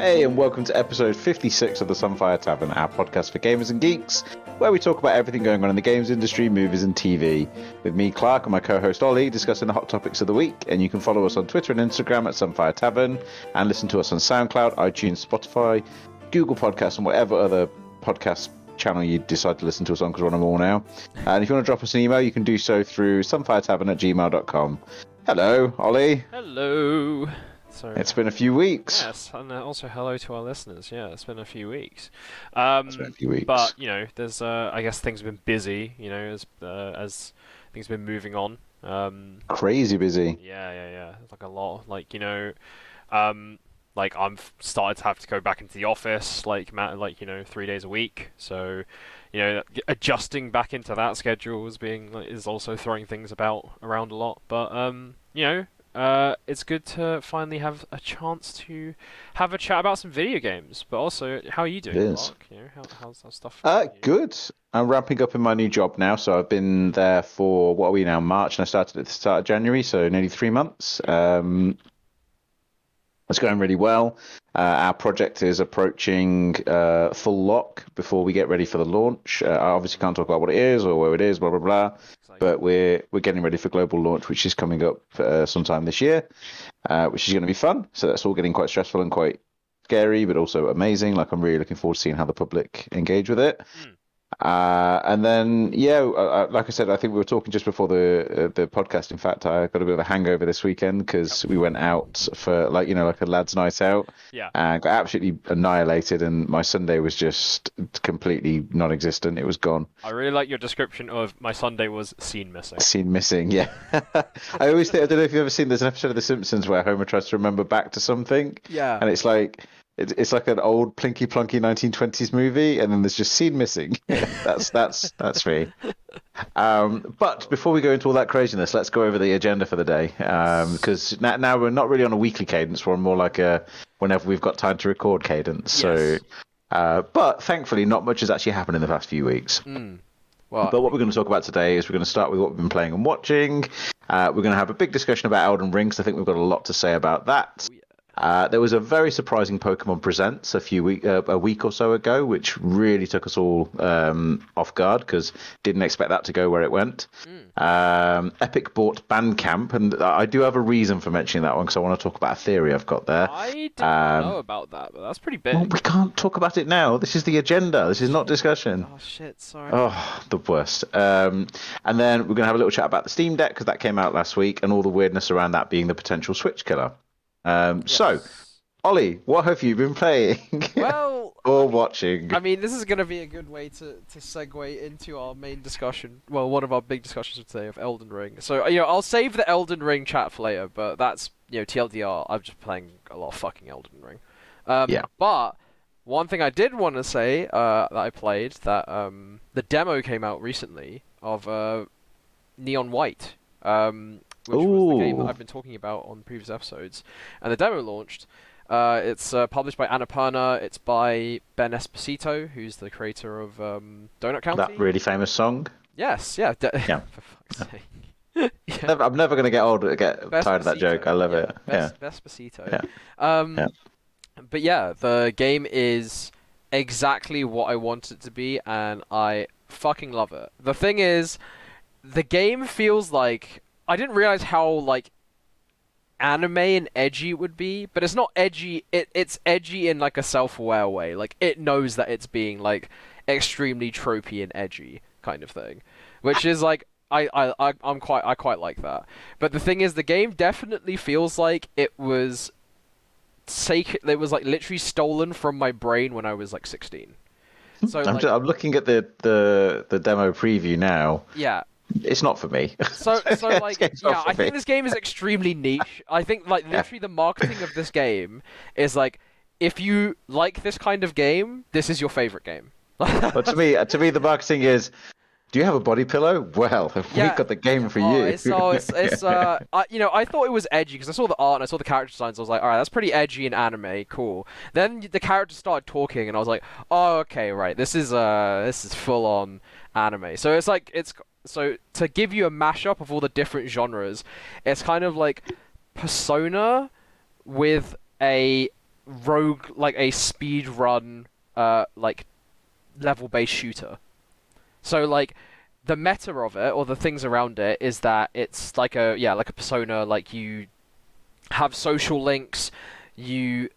Hey, and welcome to episode 56 of the Sunfire Tavern, our podcast for gamers and geeks, where we talk about everything going on in the games industry, movies, and TV. With me, Clark, and my co host Ollie, discussing the hot topics of the week. And you can follow us on Twitter and Instagram at Sunfire Tavern, and listen to us on SoundCloud, iTunes, Spotify, Google Podcasts, and whatever other podcast channel you decide to listen to us on, because we're on them all now. And if you want to drop us an email, you can do so through sunfiretavern at gmail.com. Hello, Ollie. Hello. So It's been a few weeks. yes, and also hello to our listeners. Yeah, it's been a few weeks. Um, It's been a few weeks. but you know, there's uh, I guess things have been busy. You know, as uh, as things have been moving on. Um, Crazy busy. yeah, yeah, yeah. It's like a lot. Like you know, um, like I'm started to have to go back into the office, like like you know, three days a week. So, you know, adjusting back into that schedule is being is also throwing things about around a lot. But um, you know, uh, it's good to finally have a chance to have a chat about some video games. But also, how are you doing, Mark? You know, how, how's how's stuff? Uh, good. I'm ramping up in my new job now, so I've been there for what are we now? March, and I started at the start of January, so nearly three months. Um, it's going really well. Uh, our project is approaching uh, full lock before we get ready for the launch. Uh, I obviously can't talk about what it is or where it is, blah blah blah. But we're we're getting ready for global launch, which is coming up uh, sometime this year, uh, which is going to be fun. So that's all getting quite stressful and quite scary, but also amazing. Like I'm really looking forward to seeing how the public engage with it. Hmm. Uh, and then, yeah, uh, uh, like I said, I think we were talking just before the uh, the podcast. In fact, I got a bit of a hangover this weekend because we went out for like you know like a lads' night out yeah. and got absolutely annihilated. And my Sunday was just completely non-existent. It was gone. I really like your description of my Sunday was scene missing. Scene missing, yeah. I always think I don't know if you've ever seen. There's an episode of The Simpsons where Homer tries to remember back to something, Yeah. and it's like it's it's like an old plinky plonky 1920s movie, and then there's just scene missing. that's that's that's me. Um, but before we go into all that craziness, let's go over the agenda for the day because now, now we're not really on a weekly cadence. We're more like a whenever we've got time to record cadence. So. Uh, but thankfully, not much has actually happened in the past few weeks. Mm. Well, But what we're going to talk about today is we're going to start with what we've been playing and watching. Uh, we're going to have a big discussion about Elden Ring 'cause I think we've got a lot to say about that. Oh, yeah. Uh, there was a very surprising Pokemon Presents a few week uh, a week or so ago, which really took us all um, off guard because didn't expect that to go where it went. Um, Epic bought Bandcamp, and I do have a reason for mentioning that one because I want to talk about a theory I've got there. I didn't Um, know about that, but that's pretty big. Well, we can't talk about it now. This is the agenda. This is not discussion. Oh shit! Sorry. Oh, the worst. Um, and then we're going to have a little chat about the Steam Deck because that came out last week and all the weirdness around that being the potential Switch killer. Um, So, Ollie, what have you been playing well, or watching? I mean, this is going to be a good way to, to segue into our main discussion. Well, one of our big discussions of today of Elden Ring. So, you know, I'll save the Elden Ring chat for later, but that's, you know, TLDR. I'm just playing a lot of fucking Elden Ring. Um, Yeah. But one thing I did want to say uh, that I played that um, the demo came out recently of uh, Neon White, um, which was the game that I've been talking about on previous episodes, and the demo launched. Uh, it's uh, published by Annapurna. It's by Ben Esposito, who's the creator of um, Donut County. that really famous song. Yes, yeah. De- Yeah. For fuck's sake. yeah. Never, I'm never going to get old, get tired of that joke. I love yeah, it. Yeah. Ves- Vespacito. Yeah. Um, Yeah. But yeah, the game is exactly what I want it to be, and I fucking love it. The thing is, the game feels like I didn't realize how like anime and edgy it would be, but it's not edgy. It it's edgy in like a self-aware way. Like it knows that it's being like extremely tropey and edgy kind of thing, which is like I, I, I'm quite I quite like that. But the thing is, the game definitely feels like it was take it was like literally stolen from my brain when I was like 16. So I'm, like, ju- I'm looking at the, the, the demo preview now. yeah, It's not for me. So, so like, yeah, I think me. this game is extremely niche. I think, like, literally, the marketing of this game is like, if you like this kind of game, this is your favorite game. But to me, uh, to me, the marketing is. Do you have a body pillow? Well, Yeah. we've got the game for oh, you. It's, oh, it's, it's uh, I, you know, I thought it was edgy because I saw the art and I saw the character designs. I was like, all right, that's pretty edgy and anime, cool. Then the characters started talking, and I was like, oh, okay, right, this is uh, this is full on anime. So it's like it's so to give you a mashup of all the different genres, it's kind of like Persona with a rogue like a speed run uh like level based shooter. So like the meta of it or the things around it is that it's like a yeah like a persona like you have social links you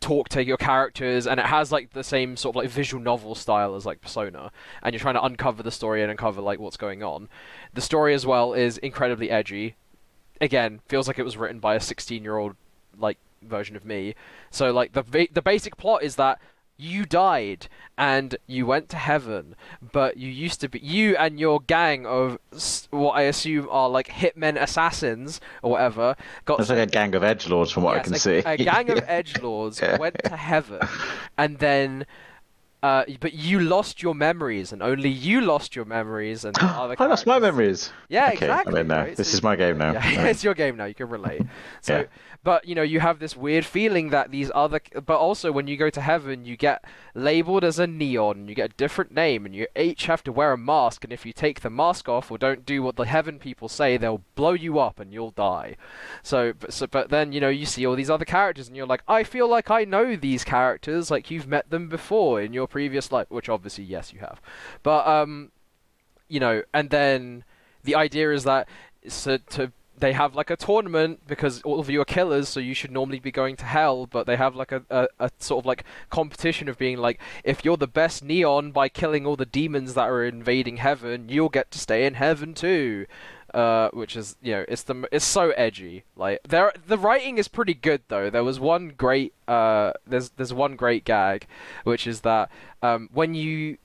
talk to your characters and it has like the same sort of like visual novel style as like persona. And you're trying to uncover the story and uncover like what's going on. The story as well is incredibly edgy. Again feels like it was written by a 16 year old like version of me. So like the the basic plot is that you died and you went to heaven, but you used to be you and your gang of what I assume are like hitmen assassins or whatever got It's like a gang of edge lords, from what I can a, see. a gang of edge lords Yeah. went to heaven, and then. Uh, but you lost your memories, and only you lost your memories, and other I lost my memories. Yeah, okay, exactly. I'm in now. right? This So- is my game now. yeah, it's your game now. You can relate. So, Yeah. But you know, you have this weird feeling that these other, but also when you go to heaven, you get labeled as a neon. You get a different name, and you each have to wear a mask. And if you take the mask off or don't do what the heaven people say, they'll blow you up and you'll die. So, but, so, but then you know, you see all these other characters, and you're like, I feel like I know these characters. Like you've met them before in your previous life, which obviously yes, you have. But um, you know, and then the idea is that so to they have like a tournament because all of you are killers, so you should normally be going to hell. But they have like a, a, a sort of like competition of being like, if you're the best neon by killing all the demons that are invading heaven, you'll get to stay in heaven too. Uh, which is you know it's the it's so edgy. Like there the writing is pretty good though. There was one great uh there's there's one great gag, which is that um when you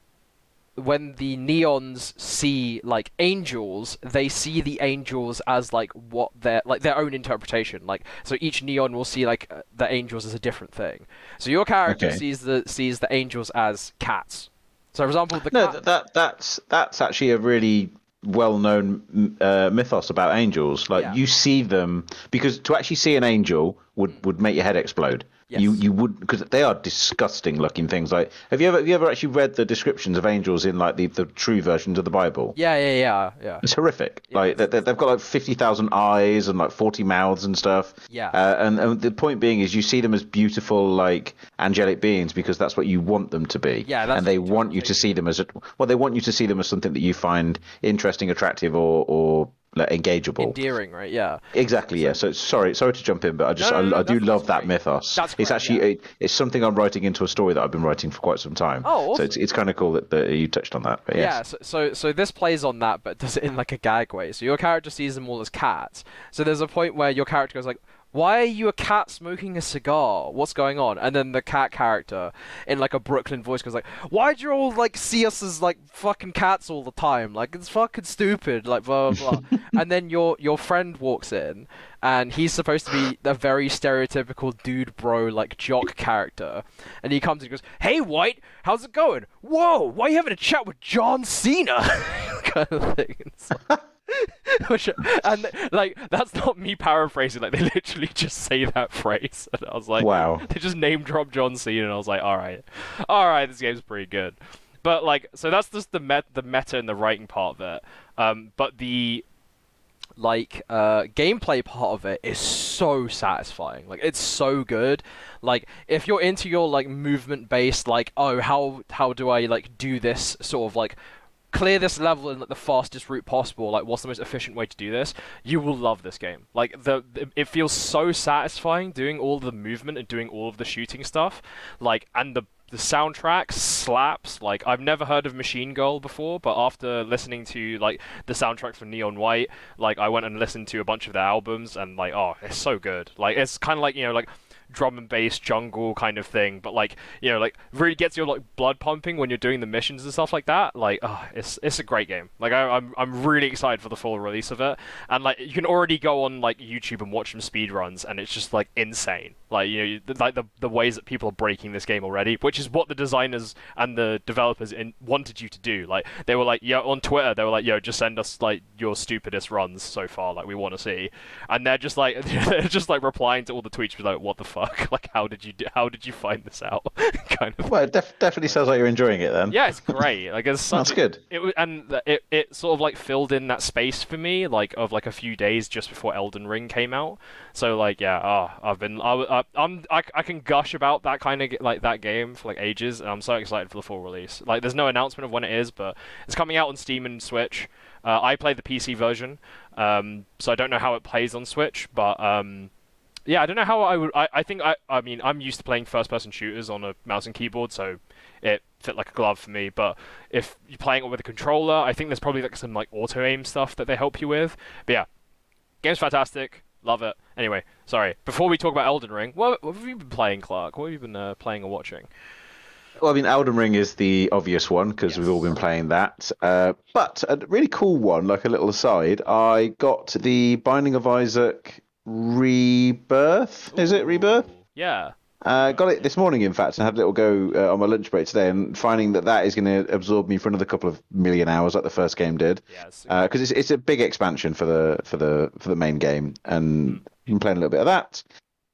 when the neons see like angels, they see the angels as like what their like their own interpretation. Like so, each neon will see like uh, the angels as a different thing. So your character Okay. sees the sees the angels as cats. So, for example, the No, cat. that, that that's that's actually a really well-known uh, mythos about angels. Like Yeah. you see them because to actually see an angel would would make your head explode. You Yes. you would because they are disgusting looking things. Like have you ever have you ever actually read the descriptions of angels in like the, the true versions of the Bible? yeah, yeah, yeah, yeah. It's horrific. Yeah, like it's- they, they've got like fifty thousand eyes and like forty mouths and stuff. Yeah. Uh, and, and the point being is, you see them as beautiful, like angelic beings because that's what you want them to be. Yeah, that's and they want you to see them as a, well. They want you to see them as something that you find interesting, attractive, or or like, engageable. Endearing, right? Yeah. Exactly. Yeah. So sorry, sorry to jump in, but I just No, no, no, I, I do love that great. mythos. That's it's great, actually yeah. it, it's something I'm writing into a story that I've been writing for quite some time. Oh, So it's it's kind of cool that, that you touched on that. Yes. Yeah, so, so so this plays on that, but does it in like a gag way. So your character sees them all as cats. So there's a point where your character goes like, "Why are you a cat smoking a cigar? What's going on?" And then the cat character, in like a Brooklyn voice, goes like, why do you all like see us as like fucking cats all the time? Like it's fucking stupid." Like blah blah blah. and then your your friend walks in, and he's supposed to be a very stereotypical dude bro like jock character, and he comes and goes, "Hey White, how's it going? Whoa, why are you having a chat with John Cena?" kind of thing. Which, and like that's not me paraphrasing. Like they literally just say that phrase, and I was like, Wow. They just name drop John Cena, and I was like, all right, all right, this game's pretty good. But like, so that's just the met the meta and the writing part of it. Um, but the like uh gameplay part of it is so satisfying like it's so good like if you're into your like movement based like oh how how do i like do this sort of like clear this level in like the fastest route possible like what's the most efficient way to do this? You will love this game. Like the it feels so satisfying doing all the movement and doing all of the shooting stuff. Like and the the soundtrack slaps. Like i've never heard of machine girl before but after listening to like the soundtrack for neon white like i went and listened to a bunch of their albums and like oh it's so good. Like it's kind of like you know like drum and bass jungle kind of thing but like you know like really gets your like blood pumping when you're doing the missions and stuff like that like oh it's it's a great game. Like I, I'm I'm really excited for the full release of it and like you can already go on like YouTube and watch some speed runs and it's just like insane. Like you know like the the ways that people are breaking this game already which is what the designers and the developers in, wanted you to do. Like they were like yeah on Twitter they were like yo just send us like your stupidest runs so far like we want to see. And they're just like they're just like replying to all the tweets with like what the fuck fuck? Like, how did you do, how did you find this out? kind of. Well, it def- definitely sounds like you're enjoying it then. Yeah, it's great. Like, it's such, That's good. It was, and it it sort of like filled in that space for me, like of like a few days just before Elden Ring came out. So like, yeah, oh, I've been, I, I, I'm, I, I can gush about that kind of like that game for like ages, and I'm so excited for the full release. Like, there's no announcement of when it is, but it's coming out on Steam and Switch. Uh, I played the PC version, um, so I don't know how it plays on Switch, but um, yeah, I don't know how I would. I, I think I. I mean, I'm used to playing first-person shooters on a mouse and keyboard, so it fit like a glove for me. But if you're playing it with a controller, I think there's probably like some like auto aim stuff that they help you with. But yeah, game's fantastic. Love it. Anyway, sorry. Before we talk about Elden Ring, what, what have you been playing, Clark? What have you been uh, playing or watching? Well, I mean, Elden Ring is the obvious one because we've all been playing that. Uh, but a really cool one, like a little aside, I got the Binding of Isaac Rebirth. Is it Rebirth? Yeah. Uh, got it this morning, in fact, and had a little go uh, on my lunch break today, and finding that that is going to absorb me for another couple of million hours, like the first game did, Yes. because it's it's a big expansion for the for the for the main game, and been playing a little bit of that.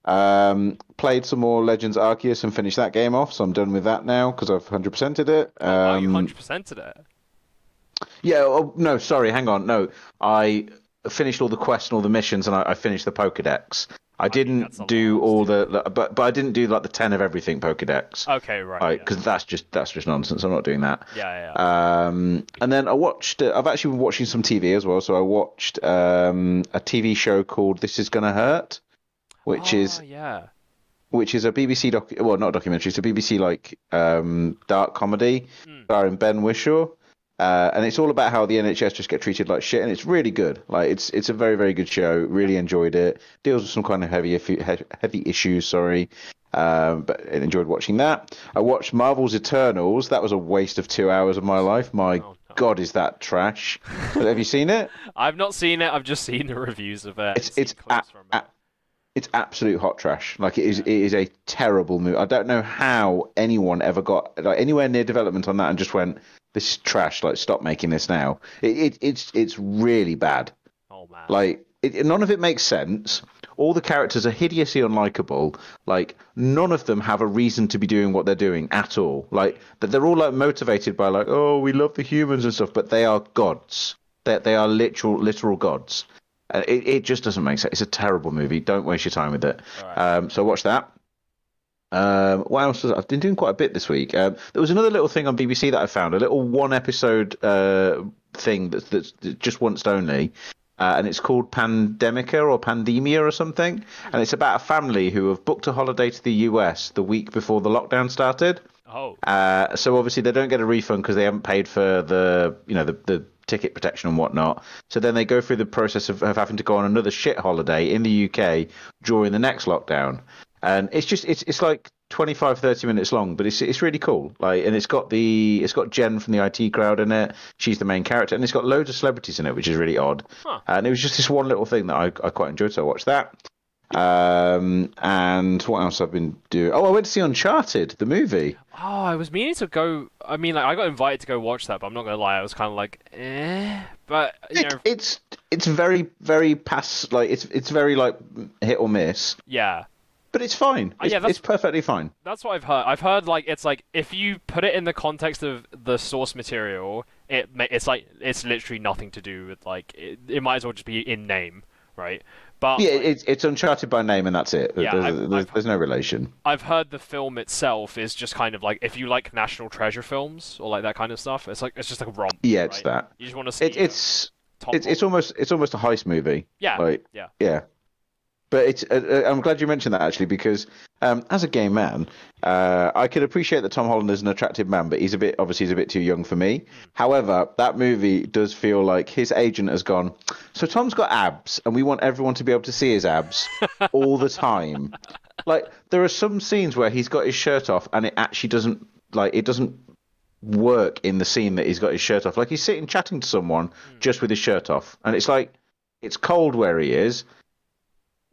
Um, played some more Legends Arceus and finished that game off, so I'm done with that now because I've hundred percented it. oh, wow, you Um, hundred percent it. yeah, oh, no, sorry, hang on, no, I finished all the quests and all the missions, and I, I finished the Pokedex. I didn't do all the, but but I didn't do like the ten of everything Pokedex. Okay, right. because that's just that's just nonsense. I'm not doing that. yeah, yeah. yeah. Um, and then I watched. Uh, I've actually been watching some TV as well. So I watched um, a TV show called This Is Gonna Hurt, which oh, is yeah. which is a BBC doc. Well, not a documentary. It's a BBC like um, dark comedy Hmm. starring Ben Whishaw. Uh, and it's all about how the NHS just get treated like shit, and it's really good. Like it's it's a very very good show. Really enjoyed it. Deals with some kind of heavy heavy issues. Sorry, um, but enjoyed watching that. I watched Marvel's Eternals. That was a waste of two hours of my life. My Oh, no. God, is that trash? Have you seen it? I've not seen it. I've just seen the reviews of it. It's it's a- it. it's absolute hot trash. Like it is, it is a terrible movie. I don't know how anyone ever got like anywhere near development on that and just went, "This is trash." Like, stop making this now. It, it it's it's really bad. Oh man. Like, it, none of it makes sense. All the characters are hideously unlikable. Like, none of them have a reason to be doing what they're doing at all. Like, that they're all like motivated by like, oh, we love the humans and stuff, but they are gods. They they are literal literal gods. Uh, it it just doesn't make sense. It's a terrible movie. Don't waste your time with it. Alright. Um, so watch that. Um, what else? Was, I've been doing quite a bit this week. Um, there was another little thing on BBC that I found, a little one episode uh, thing that's, that's just once only. Uh, and it's called Pandemica or Pandemia or something. And it's about a family who have booked a holiday to the US the week before the lockdown started. oh. Uh, so obviously they don't get a refund because they haven't paid for the you know the, the ticket protection and whatnot. So then they go through the process of, of having to go on another shit holiday in the UK during the next lockdown. And it's just it's it's like 25 30 minutes long but it's it's really cool. Like and it's got the it's got Jen from the IT crowd in it. She's the main character. And it's got loads of celebrities in it which is really odd. Huh. and it was just this one little thing that I, I quite enjoyed so I watched that. Um and what else I've been doing? Oh I went to see Uncharted the movie. Oh, I was meaning to go. I mean, like, I got invited to go watch that, but I'm not gonna lie, I was kind of like, eh. But you It, know, it's it's very very pass like it's it's very like hit or miss, yeah, but it's fine. Uh, It's, yeah, that's- it's perfectly fine. that's what I've heard. I've heard like it's like if you put it in the context of the source material, it it's like it's literally nothing to do with like it, it might as well just be in name, right? But Yeah, like, it's it's Uncharted by name and that's it. Yeah, there's, I've- there's, I've- there's no relation. I've heard the film itself is just kind of like if you like National Treasure films or like that kind of stuff, it's like it's just like a romp. Yeah, it's right? that. You just want to see. It, it's it's it's almost it's almost a heist movie. yeah, Like yeah. yeah. But it's. Uh, uh, I'm glad you mentioned that actually because um, as a gay man, uh, I could appreciate that Tom Holland is an attractive man, but he's a bit obviously he's a bit too young for me. However, that movie does feel like his agent has gone. So Tom's got abs, and we want everyone to be able to see his abs all the time. Like there are some scenes where he's got his shirt off, and it actually doesn't like it doesn't work in the scene that he's got his shirt off. Like he's sitting chatting to someone just with his shirt off, and it's like it's cold where he is.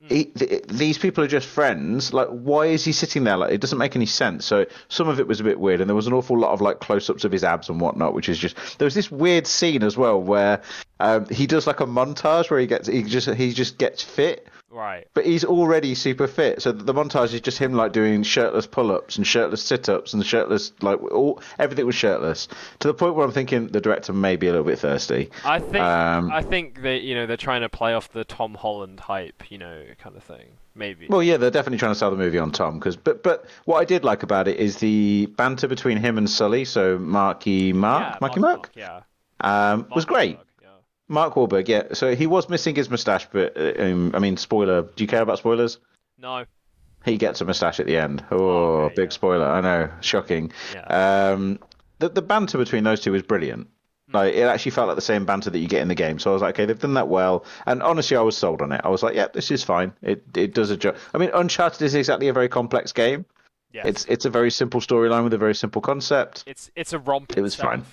He, th- these people are just friends. Like, why is he sitting there? Like, it doesn't make any sense. So some of it was a bit weird, and there was an awful lot of like close-ups of his abs and whatnot, which is just. There was this weird scene as well where um, he does like a montage where he gets he just he just gets fit Right. but he's already super fit. So the montage is just him like doing shirtless pull-ups and shirtless sit-ups and shirtless like all everything was shirtless to the point where I'm thinking the director may be a little bit thirsty. I think Um, I think they you know they're trying to play off the Tom Holland hype, you know, kind of thing. Maybe. Well, yeah, they're definitely trying to sell the movie on Tom. Cause, but but what I did like about it is the banter between him and Sully. So Marky Mark, yeah, Marky Mark, Mark, yeah. um, was great. Yeah. Mark Wahlberg, yeah. So he was missing his moustache, but uh, um, I mean, spoiler. Do you care about spoilers? No. He gets a moustache at the end. Oh, okay, big yeah. spoiler! I know, shocking. Yeah. Um, the the banter between those two was brilliant. Like it actually felt like the same banter that you get in the game. So I was like, okay, they've done that well. And honestly, I was sold on it. I was like, yeah, this is fine. It it does a job. I mean, Uncharted is exactly a very complex game. yes. It's it's a very simple storyline with a very simple concept. it's it's a romp. it was itself. fine.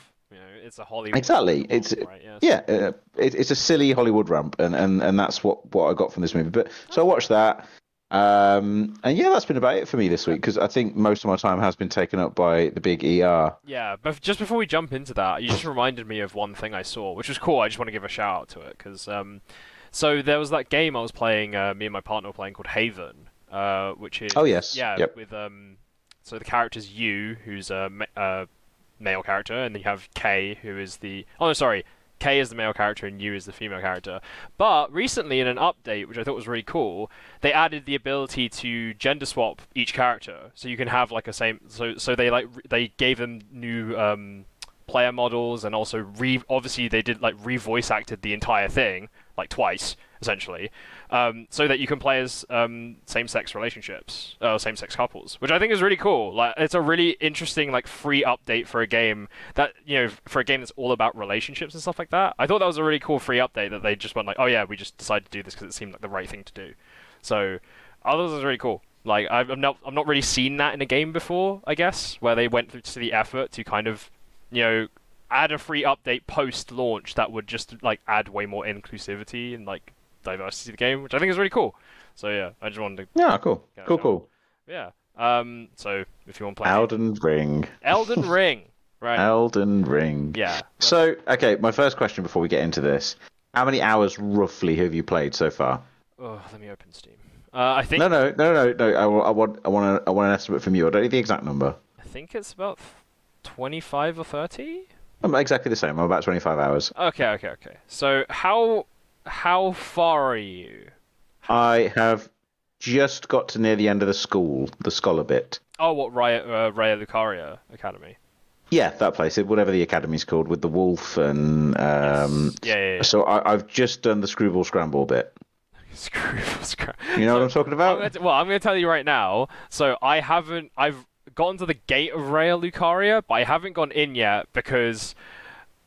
It's a Hollywood. Exactly. romp, It's right, yes. yeah, uh, it, it's a silly Hollywood ramp, and, and, and that's what, what I got from this movie. But so I watched that, um, and yeah, that's been about it for me this week because I think most of my time has been taken up by the big ER. Yeah, but just before we jump into that, you just reminded me of one thing I saw, which was cool. I just want to give a shout out to it because um, so there was that game I was playing. Uh, me and my partner were playing called Haven, uh, which is Oh, yes. yeah, Yep. with um, so the character's you, who's a uh, male character, and then you have Kay, who is the oh no, sorry. Kay is the male character and you is the female character. But recently, in an update, which I thought was really cool, they added the ability to gender swap each character, so you can have like a same. So so they like they gave them new um, player models and also re obviously they did like re-voice acted the entire thing like twice essentially, um, so that you can play as um, same-sex relationships, uh, same-sex couples, which I think is really cool. Like it's a really interesting like free update for a game that you know for a game that's all about relationships and stuff like that. I thought that was a really cool free update that they just went like, oh yeah, we just decided to do this because it seemed like the right thing to do. So I thought was really cool. Like I've not I've not really seen that in a game before, I guess, where they went through to the effort to kind of, you know, add a free update post launch that would just like add way more inclusivity and like diversity to the game, which I think is really cool. So yeah, I just wanted to Yeah, cool, cool, cool. yeah. Um, so if you want to play Elden Ring, Elden Ring, right? Elden Ring. yeah. So, okay, my first question before we get into this: How many hours roughly have you played so far? Oh, let me open Steam. Uh, I think No, no, no, no, no. I, I want, I want, a, I want an estimate from you. I don't need the exact number. I think it's about twenty-five or thirty. I'm exactly the same. I'm about 25 hours. Okay, okay, okay. So how how far are you? I have just got to near the end of the school, the scholar bit. Oh, what Raya uh, Raya Lucaria Academy? Yeah, that place, whatever the academy's called, with the wolf and um. yeah, yeah, yeah. So I, I've just done the screwball scramble bit. Screw, screw. You know what I'm talking I'm about? gonna t- well, I'm going to tell you right now. So I haven't. I've gotten to the gate of Raya Lucaria, but I haven't gone in yet because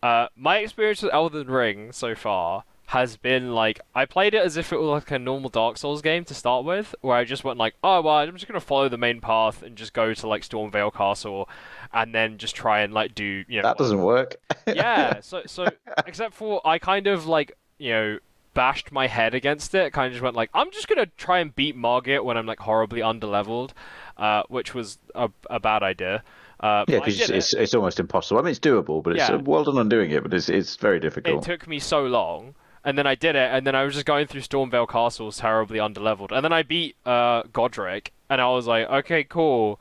uh, my experience with Elden Ring so far has been like I played it as if it was like a normal Dark Souls game to start with, where I just went like, oh well, I'm just gonna follow the main path and just go to like Stormveil Castle, and then just try and like do you know that doesn't work. yeah. So so except for I kind of like you know bashed my head against it. Kind of just went like I'm just gonna try and beat Margit when I'm like horribly underleveled, uh, which was a, a bad idea. Uh, Yeah, because did it. it's, it's almost impossible. I mean, it's doable, but it's Yeah. well done on doing it. But it's it's very difficult. It took me so long. And then I did it, and then I was just going through Stormveil Castle, terribly underleveled. And then I beat uh, Godrick, and I was like, okay, cool.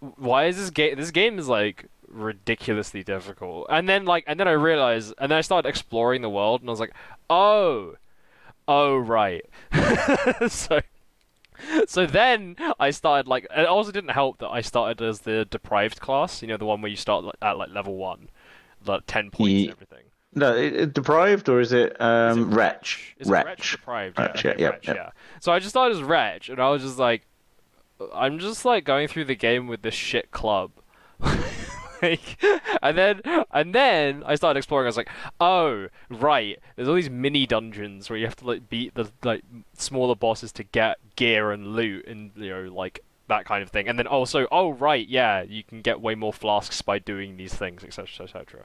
Why is this game? This game is like ridiculously difficult. And then like, and then I realized, and then I started exploring the world, and I was like, oh, oh right. so, so then I started like, it also didn't help that I started as the deprived class. You know, the one where you start at like level one, like ten points Ye- and everything. No, it, it deprived or is it um, Is it wretch? Is it Wretch deprived? Wretch, yeah, yeah, okay, yeah, Wretch, yeah. yeah. So I just thought it was Wretch, and I was just like, I'm just like going through the game with this shit club. like, and then and then I started exploring. I was like, oh right, there's all these mini dungeons where you have to like beat the like smaller bosses to get gear and loot and you know like that kind of thing. And then also, oh right, yeah, you can get way more flasks by doing these things, etc., etc.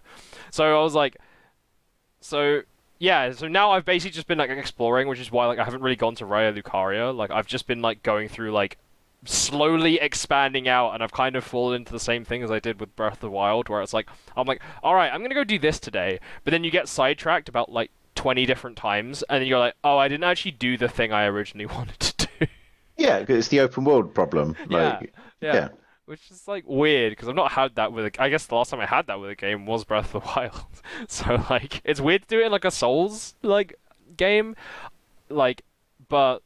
So I was like, so yeah, so now I've basically just been like exploring, which is why like I haven't really gone to Raya Lucaria. Like I've just been like going through like slowly expanding out, and I've kind of fallen into the same thing as I did with Breath of the Wild, where it's like I'm like, all right, I'm gonna go do this today, but then you get sidetracked about like 20 different times, and then you're like, oh, I didn't actually do the thing I originally wanted to do. Yeah, it's the open world problem. Like, yeah. yeah. Which is like weird because I've not had that with a. I guess the last time I had that with a game was Breath of the Wild. so like, it's weird to do it in like a Souls like game, like, but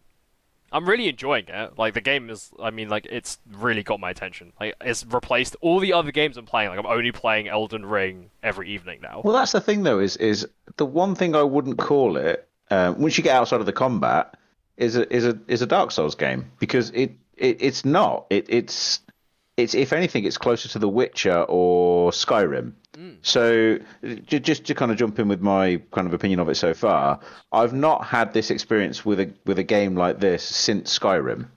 I'm really enjoying it. Like the game is, I mean, like it's really got my attention. Like it's replaced all the other games I'm playing. Like I'm only playing Elden Ring every evening now. Well, that's the thing, though, is is the one thing I wouldn't call it um, once you get outside of the combat is a is a is a Dark Souls game because it, it it's not it it's it's if anything it's closer to The Witcher or Skyrim. Mm. So j- just to kind of jump in with my kind of opinion of it so far, I've not had this experience with a with a game like this since Skyrim.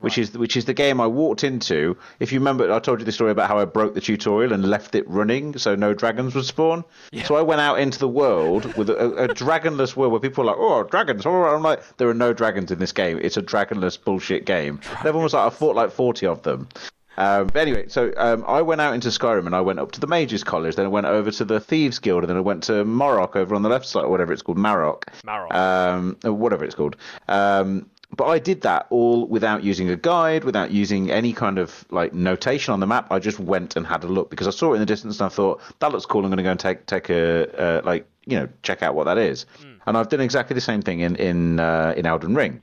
Which is which is the game I walked into. If you remember, I told you the story about how I broke the tutorial and left it running, so no dragons would spawn. So I went out into the world with a, a dragonless world where people are like, "Oh, dragons!" Oh, I'm like, "There are no dragons in this game. It's a dragonless bullshit game." And everyone was like, "I fought like forty of them." Um, but anyway, so um, I went out into Skyrim and I went up to the Mages College, then I went over to the Thieves Guild, and then I went to Morrock over on the left side, or whatever it's called, Marok Marrow. um, or whatever it's called. Um, but I did that all without using a guide, without using any kind of like notation on the map. I just went and had a look because I saw it in the distance and I thought that looks cool. I'm going to go and take take a uh, like you know check out what that is. And I've done exactly the same thing in in uh, in Elden Ring.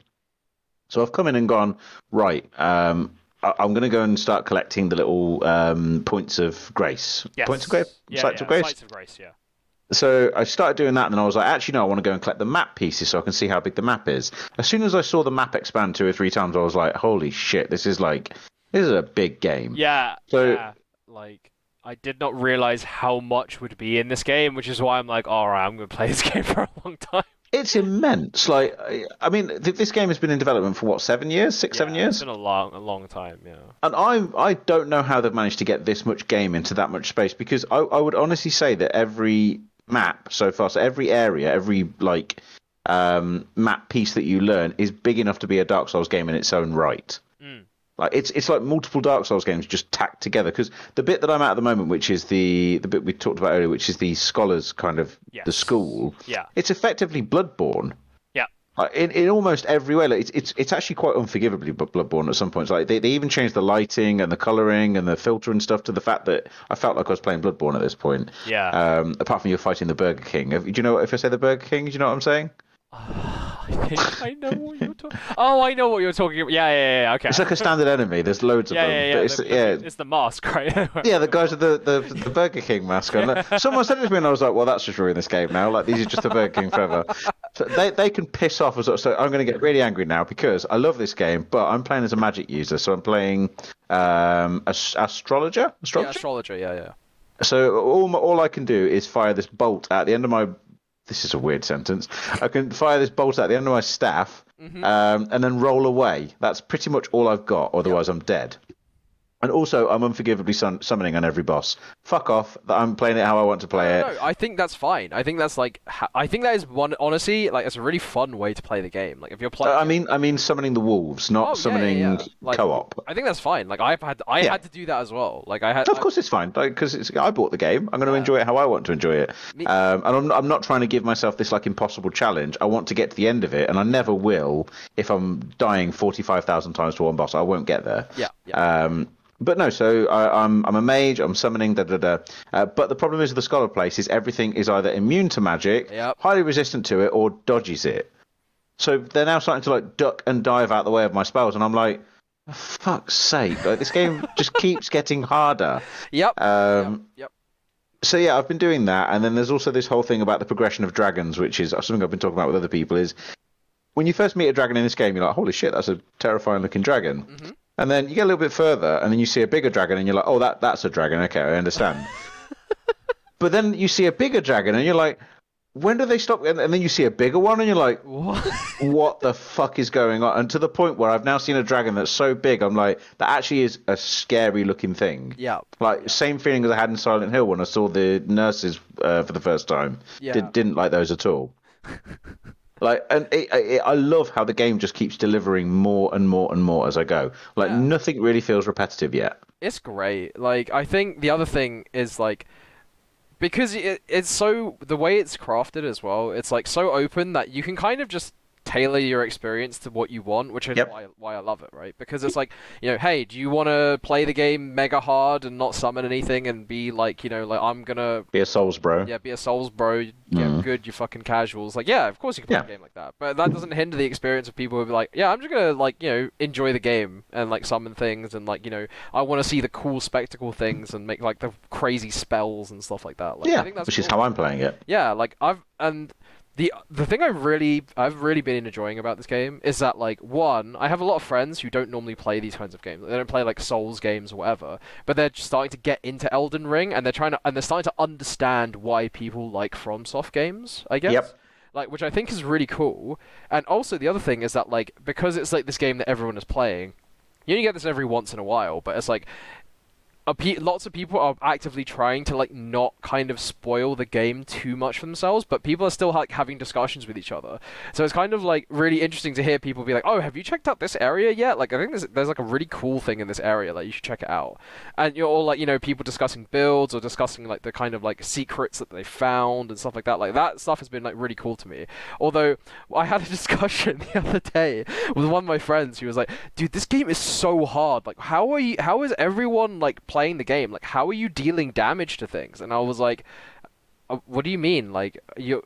So I've come in and gone right. Um, I'm going to go and start collecting the little um, points of grace. yes. Points of grace, Yeah, sites yeah, of grace. Sites of grace. Yeah. So I started doing that, and then I was like, actually, no, I want to go and collect the map pieces so I can see how big the map is. As soon as I saw the map expand two or three times, I was like, holy shit, this is like, this is a big game. Yeah. So- yeah. Like, I did not realize how much would be in this game, which is why I'm like, all right, I'm gonna play this game for a long time. It's immense. Like, I- mean, th- this game has been in development for what, seven years, six, seven years? It's been a long, a long time. Yeah. And I, I don't know how they've managed to get this much game into that much space because I, I would honestly say that every map so far, so every area, every like um, map piece that you learn is big enough to be a Dark Souls game in its own right. Mm. Like it's it's like multiple Dark Souls games just tacked together. Because the bit that I'm at at the moment, which is the the bit we talked about earlier, which is the scholars kind of the school, Yeah. it's effectively Bloodborne. Yeah. Uh, In, in almost every way, like it's, it's it's actually quite unforgivably Bloodborne at some points. Like they, they even changed the lighting and the coloring and the filter and stuff to the fact that I felt like I was playing Bloodborne at this point. Yeah. Um, apart from you're fighting the Burger King. Do you know if I say the Burger King? Do you know what I'm saying? I think I know what you're talking. Oh, I know what you're talking about. Yeah, yeah, yeah. Okay. It's like a standard enemy. There's loads of yeah, them. yeah, yeah. But it's, the, yeah, It's the mask, right? yeah, the guys with the, the, the Burger King mask on. Like, Someone said it to me, and I was like, "Well, that's just ruining this game now. Like, these are just the Burger King forever." So they they can piss off as well. So I'm going to get really angry now because I love this game, but I'm playing as a magic user, so I'm playing um, as- astrologer. yeah, Astrologer. astrologer. Yeah, yeah. So all all I can do is fire this bolt at the end of my. This is a weird sentence. I can fire this bolt at the end of my staff, Mm-hmm. um, and then roll away. That's pretty much all I've got. Otherwise, I'm dead. And also, I'm unforgivably sun- summoning on every boss. Fuck off! That I'm playing it how I want to play it. No, I think that's fine. I think that's like, ha- I think that is one. Honestly, like, it's a really fun way to play the game. Like, if you're playing, Uh, I mean, I mean, summoning the wolves, not Oh, summoning yeah, yeah. Like- co-op. I think that's fine. Like, I've had, I had to do that as well. Like, I had. Of course, it's fine because I bought the game. I'm going to enjoy it how I want to enjoy it, Me- um, and I'm, I'm not trying to give myself this like impossible challenge. I want to get to the end of it, and I never will if I'm dying forty-five thousand times to one boss. I won't get there. yeah, yeah. Um, but no, so I, I'm I'm a mage. I'm summoning da da da. Uh, but the problem is with the scholar place is everything is either immune to magic, Yep. highly resistant to it, or dodges it. So they're now starting to like duck and dive out the way of my spells, and I'm like, for fuck's sake! Like this game just keeps getting harder. yep. Um, yep. so yeah, I've been doing that, and then there's also this whole thing about the progression of dragons, which is something I've been talking about with other people. Is when you first meet a dragon in this game, you're like, holy shit, that's a terrifying looking dragon. Mhm. And then you get a little bit further, and then you see a bigger dragon, and you're like, oh, that that's a dragon. Okay, I understand. but then you see a bigger dragon, and you're like, when do they stop? And, and then you see a bigger one, and you're like, What? what the fuck is going on? And to the point where I've now seen a dragon that's so big, I'm like, that actually is a scary looking thing. yeah. Like same feeling as I had in Silent Hill when I saw the nurses uh, for the first time. Yeah. Did, didn't like those at all. like, and it, it, I love how the game just keeps delivering more and more and more as I go. Like Yeah. nothing really feels repetitive yet. It's great. Like I think the other thing is like because it, it's so the way it's crafted as well. It's like so open that you can kind of just tailor your experience to what you want, which is Yep. why why I love it, right? Because it's like you know, hey, do you want to play the game mega hard and not summon anything and be like, you know, like I'm gonna Be a Souls bro. yeah, be a Souls bro, Mhm. good, you fucking casuals. Like, yeah, of course you can play Yeah. a game like that. But that doesn't hinder the experience of people who be like, yeah, I'm just gonna, like, you know, enjoy the game and, like, summon things and, like, you know, I want to see the cool spectacle things and make, like, the crazy spells and stuff like that. Like, yeah, I think that's which is how I'm playing it. Yeah, like, I've, and the the thing I've really I've really been enjoying about this game is that like one I have a lot of friends who don't normally play these kinds of games. They don't play like Souls games or whatever, but they're starting to get into Elden Ring and they're trying to and they're starting to understand why people like FromSoft games. I guess. Yep. Like which I think is really cool. And also the other thing is that like because it's like this game that everyone is playing, you only get this every once in a while, but it's like pe- lots of people are actively trying to like not kind of spoil the game too much for themselves, but people are still like having discussions with each other. So it's kind of like really interesting to hear people be like, "Oh, have you checked out this area yet?" Like I think there's there's like a really cool thing in this area, like you should check it out. And you're all like, you know, people discussing builds or discussing like the kind of like secrets that they found and stuff like that. Like that stuff has been like really cool to me. Although I had a discussion the other day with one of my friends who was like, "Dude, this game is so hard. Like, how are you? How is everyone like playing the game? Like, how are you dealing damage to things?" And I was like, "Uh, "What do you mean? Like, you?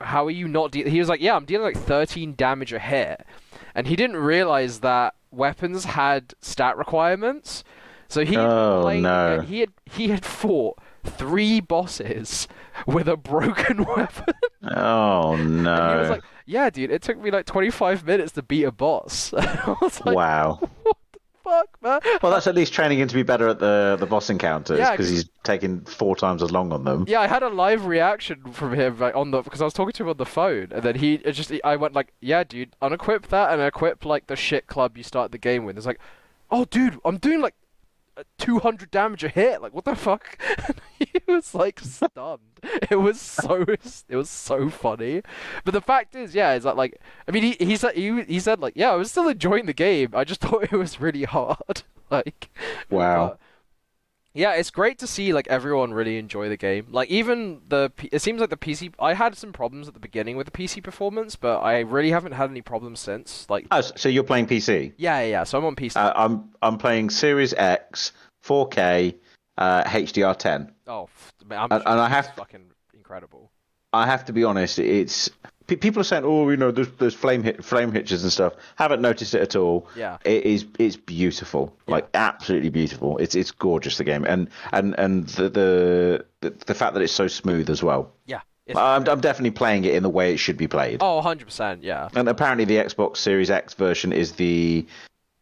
How are you not?" De-? He was like, "Yeah, I'm dealing like 13 damage a hit," and he didn't realize that weapons had stat requirements. So he Oh, the no. he had he had fought three bosses with a broken weapon. Oh no! And he was like, "Yeah, dude, it took me like 25 minutes to beat a boss." Like, wow. "Fuck, man." Well, that's at least training him to be better at the the boss encounters Yeah, he's taking four times as long on them. Yeah, I had a live reaction from him like, on the because I was talking to him on the phone, and then he it just I went like, "Yeah, dude, unequip that and equip like the shit club you start the game with." It's like, "Oh, dude, I'm doing like." 200 damage a hit. Like what the fuck? He was like stunned. It was so it was so funny. But the fact is yeah is that like i mean he, he said he, he said like yeah i was still enjoying the game. I just thought it was really hard. Like Wow. but- yeah, it's great to see like everyone really enjoy the game. Like even the P- it seems like the PC I had some problems at the beginning with the PC performance, but I really haven't had any problems since. Like Oh, so you're playing PC? yeah, yeah, yeah. So I'm on PC. Uh, I'm I'm playing Series X, 4K, uh, HDR10. oh, man, and- and I have- fucking incredible. I have to be honest, it's pe- people are saying, oh, you know, there's, there's flame hit, flame hitches and stuff. Haven't noticed it at all. Yeah. It is it's beautiful, like absolutely beautiful. It's it's gorgeous the game, and and and the the the, the fact that it's so smooth as well. Yeah. I'm I'm definitely playing it in the way it should be played. oh, 100%. Yeah. And apparently, the Xbox Series X version is the.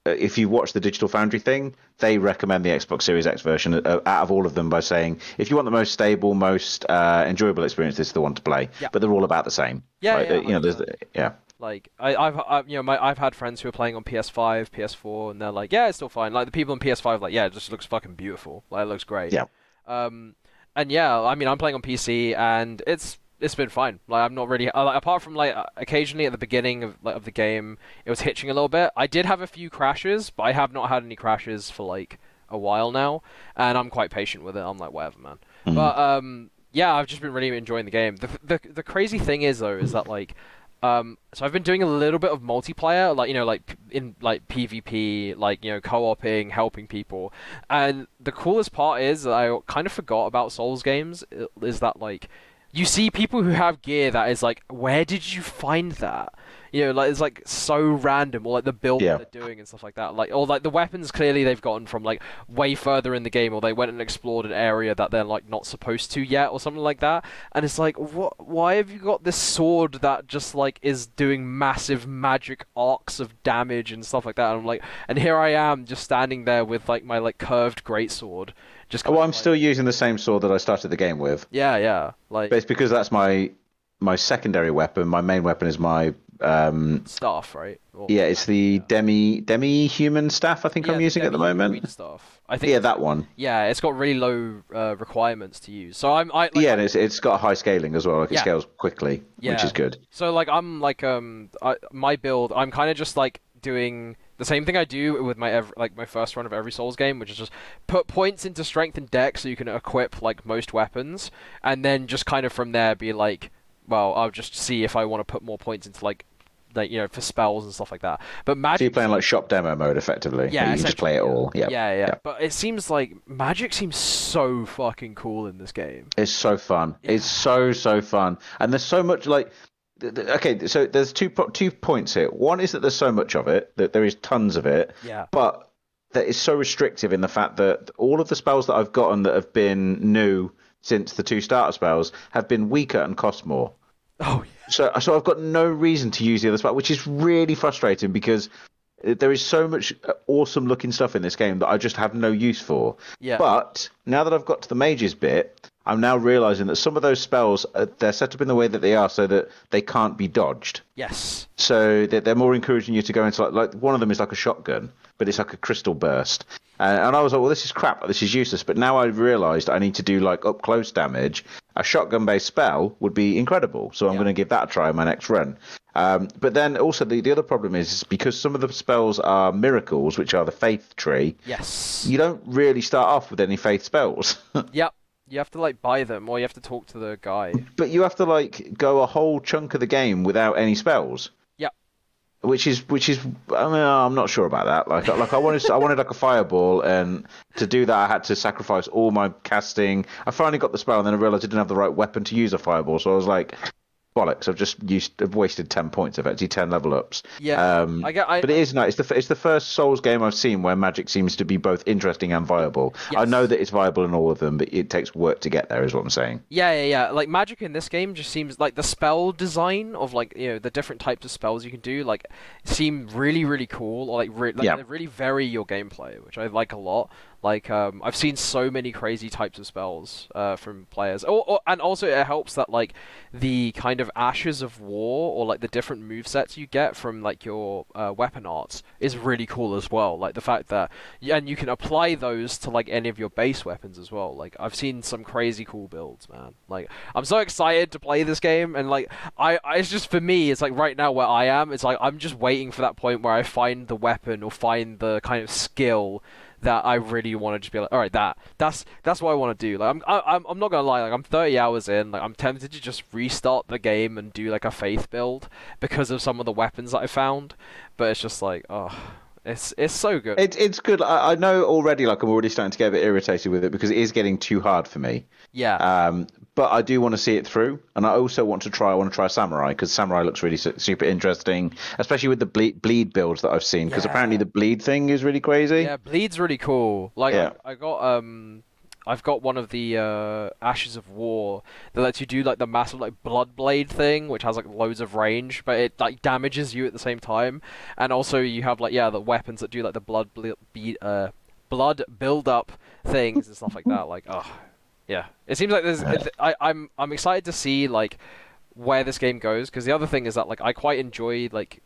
Uh, if you watch the Digital Foundry thing, they recommend the Xbox Series X version uh, out of all of them by saying if you want the most stable, most uh, enjoyable experience, this is the one to play. Yeah. But they're all about the same. Yeah, Like, yeah, you know, there's yeah. Like I, I've, I, you know, my, I've had friends who are playing on PS5, PS4, and they're like, yeah, it's still fine. Like the people on PS5, like, yeah, it just looks fucking beautiful. Like it looks great. Yeah. Um, and yeah, I mean, I'm playing on PC, and it's it's been fine. Like I'm not really, uh, apart from like uh, occasionally at the beginning of like, of the game, it was hitching a little bit. I did have a few crashes, but I have not had any crashes for like a while now, and I'm quite patient with it. I'm like, whatever, man. Mhm. But um, yeah, I've just been really enjoying the game. The the the crazy thing is though, is that like. Um, so I've been doing a little bit of multiplayer, like you know, like in like PvP, like you know, co-oping, helping people. And the coolest part is I kind of forgot about Souls games. Is that like you see people who have gear that is like, where did you find that? You know, like it's like so random, or like the build Yeah. they're doing and stuff like that. Like, or like the weapons clearly they've gotten from like way further in the game, or they went and explored an area that they're like not supposed to yet, or something like that. And it's like, what? Why have you got this sword that just like is doing massive magic arcs of damage and stuff like that? And I'm like, and here I am just standing there with like my like curved greatsword. Just Oh, kind well, of, I'm like- still using the same sword that I started the game with, yeah, yeah, like but it's because that's my my secondary weapon. My main weapon is my um, staff, right? Or- yeah, it's the demi demi human staff. I think Yeah, I'm using at the moment. Stuff. I think. Yeah, that one. Yeah, it's got really low uh, requirements to use. So I'm. I, like, yeah, and it's it's got high scaling as well. Like it scales quickly, which is good. So like I'm like um I, my build I'm kind of just like doing the same thing I do with my ev- like my first run of every Souls game, which is just put points into strength and dex so you can equip like most weapons, and then just kind of from there be like, well, I'll just see if I want to put more points into like like you know for spells and stuff like that. But So magic you're playing like shop demo mode effectively. Yeah, you can just play it all. Yeah. yeah, yeah, yeah. But it seems like magic seems so fucking cool in this game. It's so fun. It's so so fun, and there's so much like. Okay, so there's two two points here. One is that there's so much of it that there is tons of it, Yeah. but that is so restrictive in the fact that all of the spells that I've gotten that have been new since the two starter spells have been weaker and cost more. Oh yeah. So, so I've got no reason to use the other spell, which is really frustrating because there is so much awesome looking stuff in this game that I just have no use for. Yeah. But now that I've got to the mages bit, I'm now realizing that some of those spells uh, they're set up in the way that they are so that they can't be dodged. Yes. So they're, they're more encouraging you to go into like, like one of them is like a shotgun, but it's like a crystal burst. Uh, and I was like, well, this is crap. This is useless. But now I've realised I need to do like up close damage. A shotgun based spell would be incredible. So I'm Yeah. going to give that a try in my next run. Um, but then also the, the other problem is, is because some of the spells are miracles, which are the faith tree. Yes. You don't really start off with any faith spells. Yep. You have to like buy them, or you have to talk to the guy. but you have to like go a whole chunk of the game without any spells. Yep. Which is which is I mean I'm not sure about that. Like like I wanted I wanted like a fireball and to do that I had to sacrifice all my casting. I finally got the spell and then I realized I didn't have the right weapon to use a fireball. So I was like bollocks. I've just used I've wasted 10 points effectively 10 level ups. Yeah. Um, I get. I, but it is nice. It's the, it's the first Souls game I've seen where magic seems to be both interesting and viable. I know that it's viable in all of them, but it takes work to get there, is what I'm saying. Yeah, yeah, yeah. Like magic in this game just seems like the spell design of like you know the different types of spells you can do like seem really really cool or like, re- like Yeah. they really vary your gameplay, which I like a lot. Like um, I've seen so many crazy types of spells uh, from players, or, or, and also it helps that like the kind of ashes of war or like the different move sets you get from like your uh, weapon arts is really cool as well. Like the fact that and you can apply those to like any of your base weapons as well. Like I've seen some crazy cool builds, man. Like I'm so excited to play this game, and like I, I it's just for me, it's like right now where I am, it's like I'm just waiting for that point where I find the weapon or find the kind of skill that I really want to just be like, all right, that that's that's what I want to do. Like I'm I, I'm I'm not gonna lie, like I'm 30 hours in, like I'm tempted to just restart the game and do like a faith build because of some of the weapons that I found, but it's just like, oh, it's it's so good. It, it's good. I, I know already, like, I'm already starting to get a bit irritated with it because it is getting too hard for me. yeah. Um, but I do want to see it through, and I also want to try. I want to try Samurai because Samurai looks really su- super interesting, especially with the bleed, bleed builds that I've seen. Because Yeah. apparently the bleed thing is really crazy. Yeah, bleed's really cool. Like Yeah. I, I got um I've got one of the uh, Ashes of War that lets you do like the massive like blood blade thing, which has like loads of range, but it like damages you at the same time. And also you have like yeah the weapons that do like the blood ble- be- uh blood build up things and stuff like that. Like oh yeah, it seems like there's I I'm I'm excited to see like where this game goes because the other thing is that like I quite enjoy like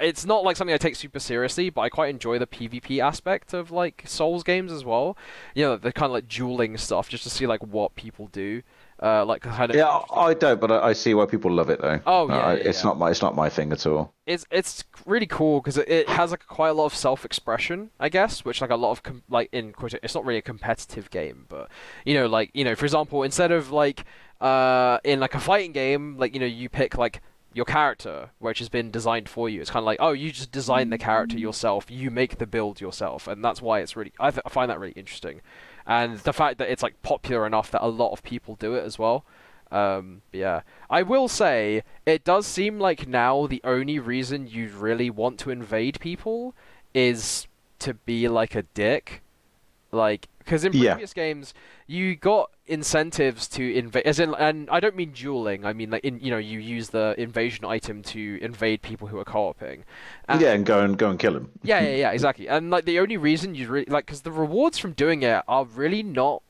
it's not like something I take super seriously, but I quite enjoy the PvP aspect of like Souls games as well. You know, the kind of like dueling stuff, just to see like what people do. Uh, like kind of Yeah, I don't, but I, I see why people love it though. Oh, Uh, yeah, I- yeah, it's yeah. not my it's not my thing at all. it's it's really cool because it, it has like quite a lot of self-expression, I guess, which like a lot of com- like in quote- it's not really a competitive game, but you know, like you know, for example, instead of like uh in like a fighting game, like you know, you pick like your character, which has been designed for you. It's kind of like, oh, you just design the character yourself, you make the build yourself, and that's why it's really. I, th- I find that really interesting, and the fact that it's like popular enough that a lot of people do it as well. Um, yeah, I will say it does seem like now the only reason you really want to invade people is to be like a dick, like because in Yeah. previous games you got incentives to invade, as in, and I don't mean dueling. I mean like in you know you use the invasion item to invade people who are co-oping. And- yeah, and go and go and kill them. yeah, yeah, yeah, exactly. And like the only reason you really like, because the rewards from doing it are really not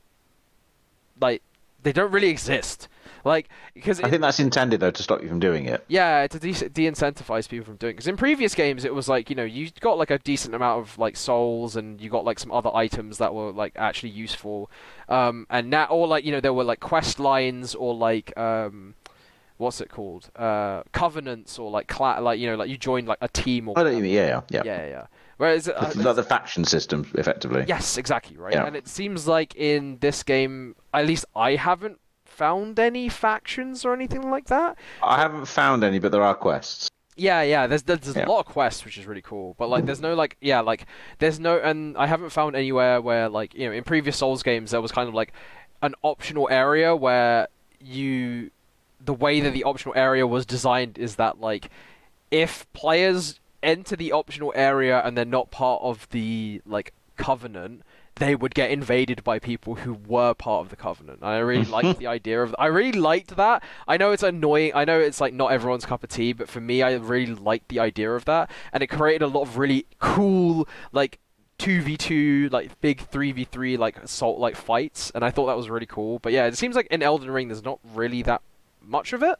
like they don't really exist. Like because I think that's intended though to stop you from doing it. yeah, to de- de-incentivize people from doing. Because in previous games, it was like you know you got like a decent amount of like souls, and you got like some other items that were like actually useful. Um, and now, or like you know there were like quest lines or like um, what's it called? Uh, covenants or like cla- like you know like you join like a team or I don't even. Yeah, yeah. yeah yeah. yeah. Whereas uh, The, like the faction system, effectively. Yes, exactly, right? Yeah. And it seems like in this game, at least I haven't found any factions or anything like that. I haven't found any, but there are quests. Yeah, yeah, there's there's, there's Yeah. a lot of quests, which is really cool. But like, there's no like, yeah, like there's no, and I haven't found anywhere where like you know in previous Souls games there was kind of like an optional area where you, the way that the optional area was designed is that like, if players enter the optional area and they're not part of the like covenant, they would get invaded by people who were part of the covenant. And I really liked the idea of. I really liked that. I know it's annoying. I know it's like not everyone's cup of tea, but for me, I really liked the idea of that, and it created a lot of really cool like. 2v2 like big 3v3 like assault like fights and I thought that was really cool but yeah it seems like in Elden Ring there's not really that much of it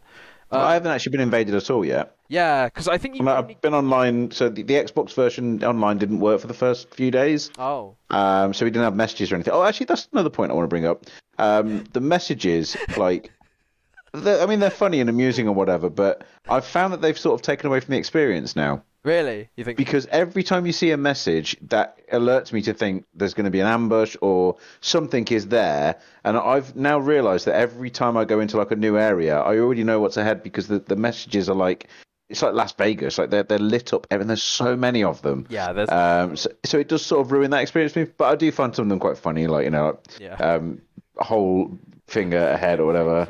uh, I haven't actually been invaded at all yet. Yeah because I think you I mean, only- I've been online, so the, the Xbox version online didn't work for the first few days. oh Um, so we didn't have messages or anything. Oh, actually, that's another point I want to bring up. Um, the messages, like, I mean, they're funny and amusing or whatever, but I've found that they've sort of taken away from the experience now. really you think Because every time you see a message, that alerts me to think there's going to be an ambush or something is there. And I've now realised that every time I go into like a new area, I already know what's ahead because the, the messages are like. It's like Las Vegas, like they're they're lit up, and there's so many of them. yeah there's Um, so, so it does sort of ruin that experience for me, but I do find some of them quite funny, like you know, yeah um, whole finger ahead or whatever,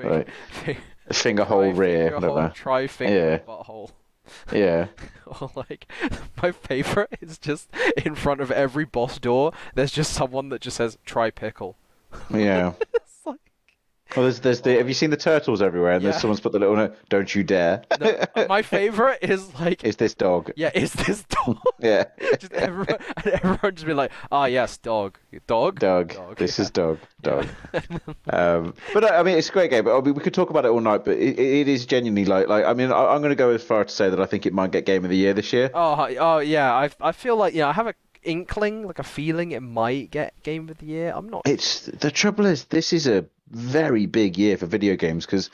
like, finger hole rear, finger hole, whatever. try finger Yeah. butthole. Yeah, Or like my favorite is just in front of every boss door. There's just someone that just says try pickle. yeah. Well, there's there's the. Have you seen the turtles everywhere? And Yeah. there's someone's put the little note, "Don't you dare." no, my favorite is like Is this dog? yeah, is this dog? Yeah, just everyone and everyone just be like, ah yes, dog, dog, dog. Dog, This yeah. is dog. Dog. Um, but uh, I mean, it's a great game. But I mean, we could talk about it all night. But it, it is genuinely like like. I mean, I, I'm going to go as far to say that I think it might get game of the year this year. oh oh yeah, I I feel like yeah, I have a inkling, like a feeling it might get game of the year. I'm not. It's the trouble is this is a very big year for video games because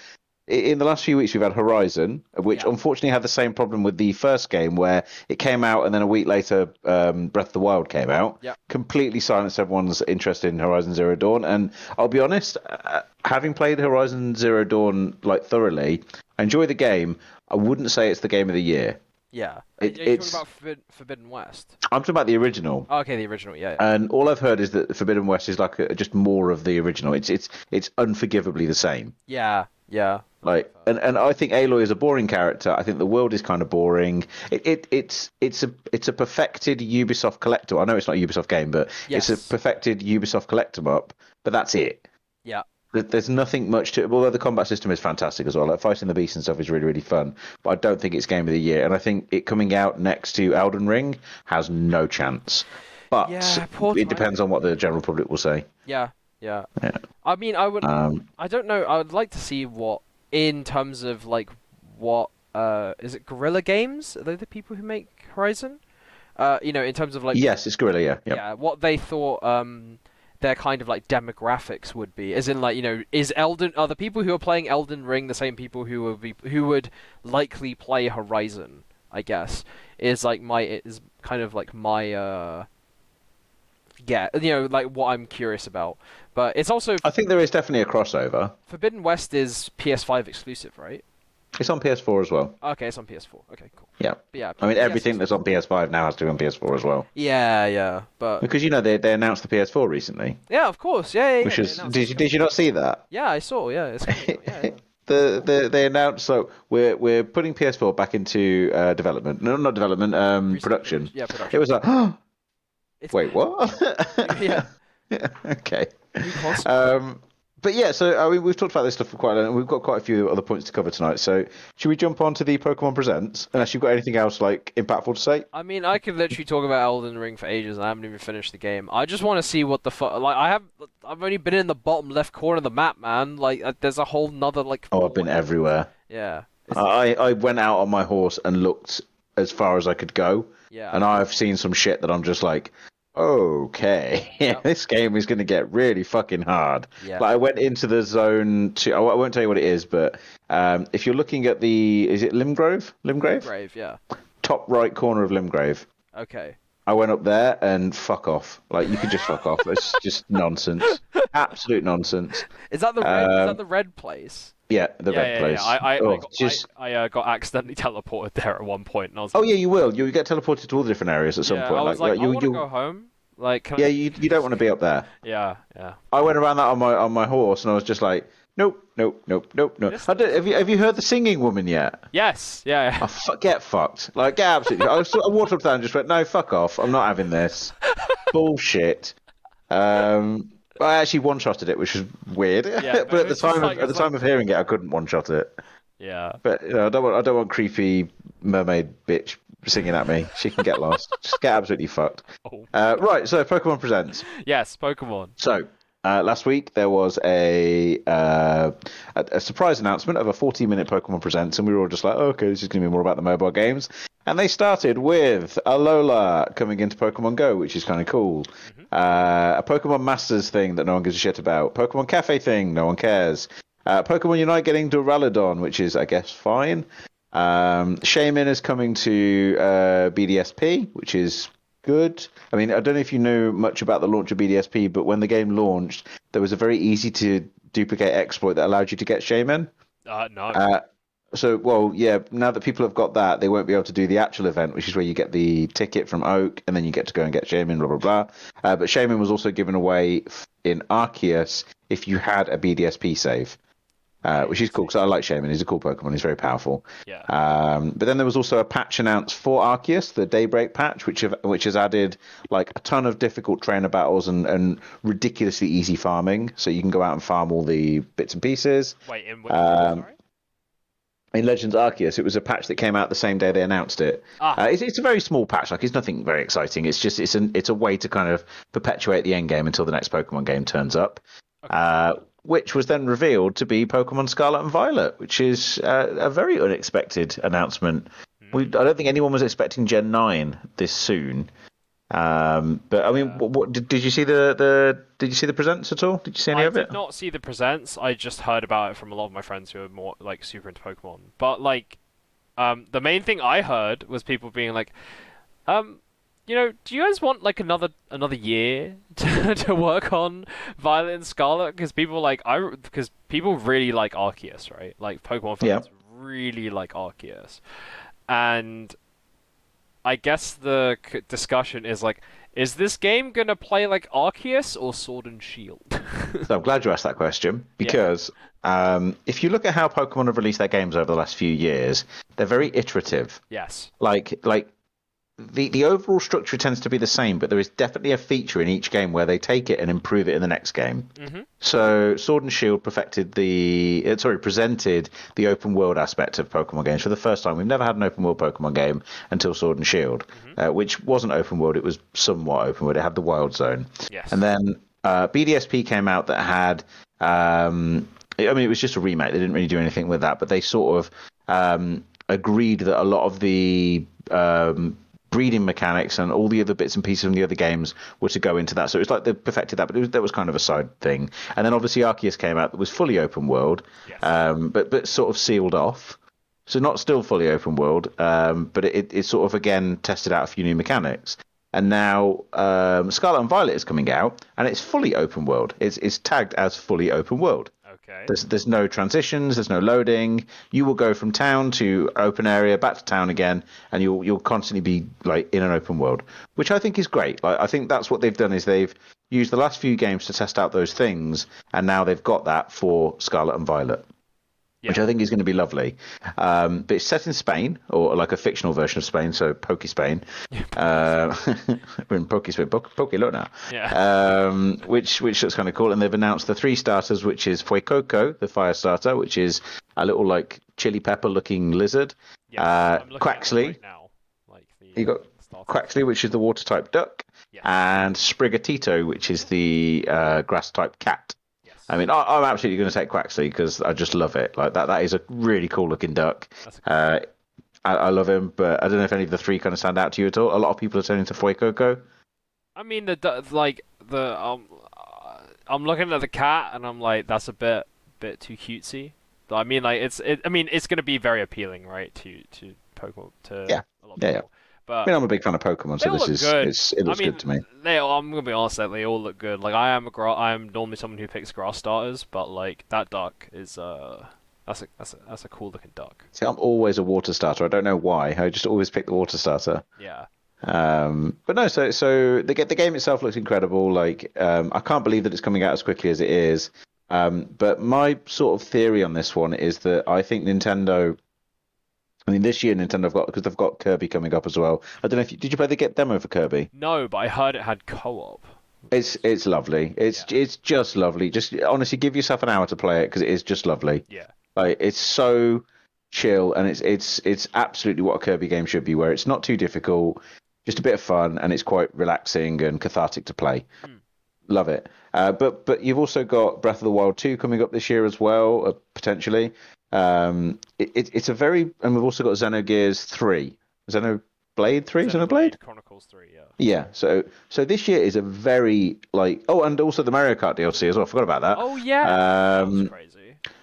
in the last few weeks we've had Horizon, which Yeah. unfortunately had the same problem with the first game where it came out and then a week later um, Breath of the Wild came out. Yeah. Completely silenced everyone's interest in Horizon Zero Dawn. And I'll be honest, uh, having played Horizon Zero Dawn like thoroughly, I enjoy the game. I wouldn't say it's the game of the year. Yeah. It- Are you it's- talking about Forbid- Forbidden West? I'm talking about the original. Oh, okay, the original. Yeah. yeah. And all I've heard is that Forbidden West is like a, just more of the original. It's it's it's unforgivably the same. yeah. Yeah. Like, and, and I think Aloy is a boring character. I think the world is kind of boring. It, it it's it's a it's a perfected Ubisoft collector. I know it's not a Ubisoft game, but it's Yes. a perfected Ubisoft collector up. But that's it. Yeah. There- There's nothing much to it. Although the combat system is fantastic as well. Like fighting the beasts and stuff is really really fun. But I don't think it's game of the year. And I think it coming out next to Elden Ring has no chance. But Yeah, it depends on what the general public will say. Yeah. Yeah. Yeah. I mean, I would. Um, I don't know. I would like to see what, in terms of like, what uh, is it? Guerrilla Games? Are they the people who make Horizon? Uh, you know, in terms of like, yes, it's Guerrilla. Yeah, yep. yeah, what they thought um, their kind of like demographics would be, as in like, you know, is Elden are the people who are playing Elden Ring the same people who would be who would likely play Horizon? I guess is like my is kind of like my uh, yeah, you know, like what I'm curious about. But it's also I think there is definitely a crossover. Forbidden West is PS5 exclusive, right? It's on PS4 as well. Okay, it's on PS4. Okay, cool. Yeah. But yeah. I mean, everything that's on PS5 now has to be on PS4 as well. Yeah, yeah, but Because you know they they announced the PS4 recently, yeah, of course, yeah, yeah. yeah which they is did you did you not see that? Yeah, I saw. Yeah, it's cool. yeah, yeah. The, the they announced so we're we're putting PS4 back into uh, development. No, not development. Um, Recent production. Yeah, production. It was like, oh, wait, what? Yeah. okay. Um, but yeah, so I mean, we've talked about this stuff for quite a long. We've got quite a few other points to cover tonight. So should we jump on to the Pokemon Presents? Unless you've got anything else like impactful to say? I mean, I could literally talk about Elden Ring for ages, and I haven't even finished the game. I just want to see what the fuck. Like, I have, I've only been in the bottom left corner of the map, man. Like, uh, there's a whole nother like. Oh, I've been everywhere. Yeah. I I went out on my horse and looked as far as I could go, yeah. and I've seen some shit that I'm just like, okay, Yep. this game is going to get really fucking hard. Yeah. Like I went into the zone to. I won't tell you what it is, but um, if you're looking at the, is it Limgrove? Limgrave? Grave, yeah. Top right corner of Limgrave. Okay. I went up there and fuck off. Like you could just fuck off. It's just nonsense. Absolute nonsense. Is that the red? is Um, that the red place? Yeah, the yeah, red yeah, place. yeah. I, I, oh, I, got, just... I, uh, got accidentally teleported there at one point, and I was Like, oh yeah, you will. You get teleported to all the different areas at some yeah, point. I was like, you, I want to you, go home. Like, can yeah, you, you don't want to be up there. yeah, yeah. I went around that on my on my horse, and I was just like, nope, nope, nope, nope, nope. Don't, have you have you heard the singing woman yet? Yes, yeah, yeah. Oh, fuck, get fucked. Like, get absolutely. I, was, I walked up there and just went, no, fuck off. I'm not having this. Bullshit. Um, I actually one shotted it, which was weird. Yeah, but at the time like- of, at the time of hearing it, I couldn't one shot it. yeah. But you know, I don't want I don't want creepy mermaid bitch singing at me. She can get lost. Just get absolutely fucked. Oh. Uh, right. So Pokemon presents. Yes, Pokemon. So, uh, last week there was a, uh, a a surprise announcement of a 40 minute Pokemon Presents, and we were all just like, oh, okay, this is going to be more about the mobile games. And they started with Alola coming into Pokemon Go, which is kind of cool. Uh, a Pokemon Masters thing that no one gives a shit about. Pokemon Cafe thing, no one cares. Uh, Pokemon Unite getting Duraludon, which is, I guess, fine. Um, Shaymin is coming to uh, BDSP, which is good. I mean, I don't know if you know much about the launch of BDSP, but when the game launched, there was a very easy to duplicate exploit that allowed you to get Shaymin. Uh, no. Uh, so, well, yeah, now that people have got that, they won't be able to do the actual event, which is where you get the ticket from Oak, and then you get to go and get Shaymin, blah, blah, blah. Uh, but Shaymin was also given away in Arceus if you had a BDSP save. Uh, which is cool because I like Shaymin. He's a cool Pokemon. He's very powerful. yeah. Um, but then there was also a patch announced for Arceus, the Daybreak patch, which have, which has added like a ton of difficult trainer battles and, and ridiculously easy farming. So you can go out and farm all the bits and pieces. Wait, in which um? In Legends Arceus, it was a patch that came out the same day they announced it. Ah. Uh, it's, it's a very small patch, like it's nothing very exciting. It's just it's an it's a way to kind of perpetuate the end game until the next Pokemon game turns up. Okay. Uh, which was then revealed to be Pokemon Scarlet and Violet, which is uh, a very unexpected announcement. Hmm. We, I don't think anyone was expecting Gen Nine this soon. Um, but I mean, Yeah. what, what did, did you see the, the did you see the presents at all? Did you see any I of it? I did not see the presents. I just heard about it from a lot of my friends who are more like super into Pokemon. But like, um, the main thing I heard was people being like, um, you know, do you guys want like another another year to, to work on Violet and Scarlet? Because people like I because people really like Arceus, right? Like Pokemon fans Yeah. really like Arceus, and I guess the c- discussion is like, is this game gonna play like Arceus or Sword and Shield? So I'm glad you asked that question because um, if you look at how Pokemon have released their games over the last few years, they're very iterative. yes. Like like the the overall structure tends to be the same, but there is definitely a feature in each game where they take it and improve it in the next game. Mhm. So Sword and Shield perfected the uh, sorry presented the open world aspect of Pokemon games for the first time. We've never had an open world Pokemon game until Sword and Shield, uh, which wasn't open world. It was somewhat open world. It had the Wild Zone. Yes. And then uh, BDSP came out that had, um, I mean, it was just a remake. They didn't really do anything with that, but they sort of um, agreed that a lot of the um, breeding mechanics and all the other bits and pieces from the other games were to go into that. So it was like they perfected that, but it was, that was kind of a side thing. And then obviously Arceus came out that was fully open world, Yes. um, but but sort of sealed off. So not still fully open world, um, but it, it sort of again tested out a few new mechanics. And now um, Scarlet and Violet is coming out, and it's fully open world. It's it's tagged as fully open world. Okay. There's there's no transitions, there's no loading. You will go from town to open area, back to town again, and you'll you'll constantly be like in an open world, which I think is great. Like I think that's what they've done is they've used the last few games to test out those things, and now they've got that for Scarlet and Violet. Which I think is going to be lovely, um, but it's set in Spain or like a fictional version of Spain, so Poke Spain. uh, we're in Poke Spain, Poke, Poke look now Yeah. um, which which looks kind of cool. And they've announced the three starters, which is Fuecoco, the fire starter, which is a little like chili pepper looking lizard. Yes, uh, Quaxley. right now. Like the, You got uh, starter. Quaxley, which is the water type duck, Yes. and Sprigatito, which is the uh, grass type cat. I mean, I, I'm absolutely going to take Quaxley because I just love it. Like that, that is a really cool looking duck. Uh, I, I love him, but I don't know if any of the three kind of stand out to you at all. A lot of people are turning to Fuecoco. I mean the like the um, uh, I'm looking at the cat and I'm like that's a bit bit too cutesy. But I mean like it's it, I mean it's gonna be very appealing, right? To to Pokemon to Yeah. a lot of Yeah, yeah. But I mean, I'm a big fan of Pokemon, so this is it's, it looks I mean, good to me. They, I'm gonna be honest, like, they all look good. Like I am a gra- I'm normally someone who picks grass starters, but like that duck is uh that's a that's a that's a cool looking duck. See, I'm always a water starter. I don't know why. I just always pick the water starter. Yeah. Um, but no, so so the the game itself looks incredible. Like um, I can't believe that it's coming out as quickly as it is. Um, but my sort of theory on this one is that I think Nintendo. I mean, this year Nintendo have got because they've got Kirby coming up as well. I don't know if you, did you play the get demo for Kirby. No, but I heard it had co-op. It's it's lovely. It's it's just lovely. Just honestly, give yourself an hour to play it because it is just lovely. Yeah. Like it's so chill and it's it's it's absolutely what a Kirby game should be, where it's not too difficult, just a bit of fun, and it's quite relaxing and cathartic to play. Hmm. Love it. Uh, but but you've also got Breath of the Wild two coming up this year as well, uh, potentially. Um, it, it, it's a very and we've also got Xenogears three, Xenoblade three, Xenoblade. Chronicles 3, yeah. Yeah, so so this year is a very like oh, and also the Mario Kart DLC as well. I forgot about that. Oh yeah. Um, That's crazy.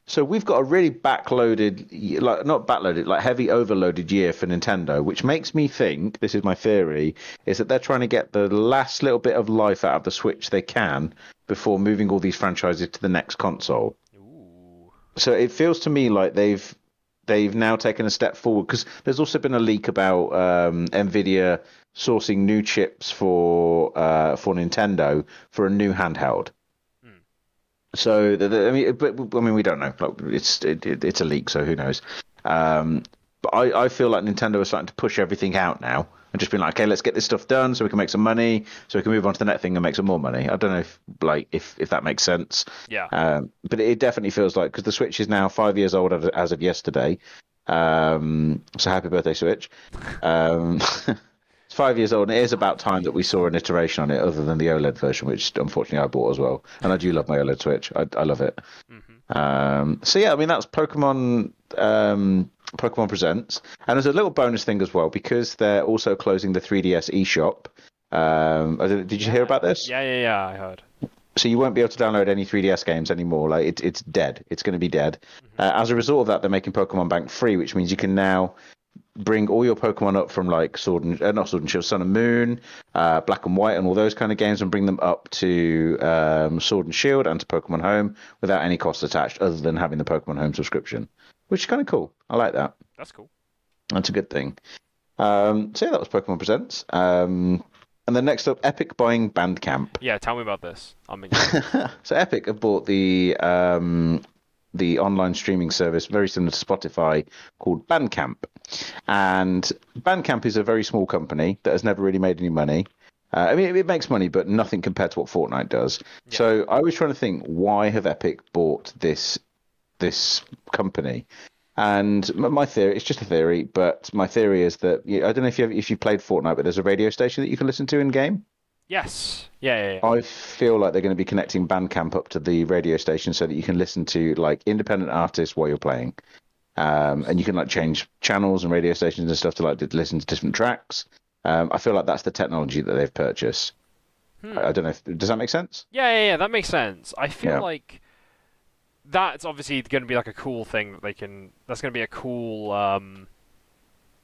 So we've got a really backloaded, like not backloaded, like heavy overloaded year for Nintendo, which makes me think this is my theory is that they're trying to get the last little bit of life out of the Switch they can before moving all these franchises to the next console. So it feels to me like they've they've now taken a step forward because there's also been a leak about um, Nvidia sourcing new chips for uh, for Nintendo for a new handheld. Hmm. So the, the, I mean, but I mean, we don't know. Like, it's it, it, it's a leak, so who knows? Um, but I, I feel like Nintendo is starting to push everything out now and just being like, okay, let's get this stuff done so we can make some money, so we can move on to the next thing and make some more money. I don't know if like if if that makes sense. Yeah. Um, but it definitely feels like because the Switch is now five years old as, of yesterday. Um, so happy birthday, Switch! Um, it's five years old, and it is about time that we saw an iteration on it, other than the OLED version, which unfortunately I bought as well. And I do love my OLED Switch; I, I love it. Mhm. Um, so yeah, I mean that's Pokemon. Um, Pokemon Presents, and there's a little bonus thing as well because they're also closing the 3DS eShop. Um, did you hear about this? Yeah, yeah, yeah. I heard. so you won't be able to download any 3DS games anymore. Like it's it's dead. It's going to be dead. Mm-hmm. Uh, as a result of that, they're making Pokemon Bank free, which means you can now bring all your Pokemon up from like Sword and uh, not Sword and Shield, Sun and Moon, uh, Black and White, and all those kind of games, and bring them up to um, Sword and Shield and to Pokemon Home without any cost attached, other than having the Pokemon Home subscription, which is kind of cool. I like that. That's cool. That's a good thing. Um, so yeah, that was Pokemon Presents. Um, and then next up, Epic buying Bandcamp. Yeah, tell me about this. I'm so Epic have bought the um, the online streaming service very similar to Spotify called Bandcamp, and Bandcamp is a very small company that has never really made any money. Uh, I mean, it, it makes money, but nothing compared to what Fortnite does. So I was trying to think, why have Epic bought this this company? And my theory, it's just a theory, but my theory is that I don't know if you if you've played Fortnite, but there's a radio station that you can listen to in game. yes. Yeah, yeah, yeah. I feel like they're going to be connecting Bandcamp up to the radio station so that you can listen to like independent artists while you're playing, um, and you can like change channels and radio stations and stuff to like to listen to different tracks. Um, I feel like that's the technology that they've purchased. Hmm. I, I don't know if does that make sense. Yeah, yeah, yeah. That makes sense. I feel Yeah. like that's obviously going to be like a cool thing that they can. That's going to be a cool um,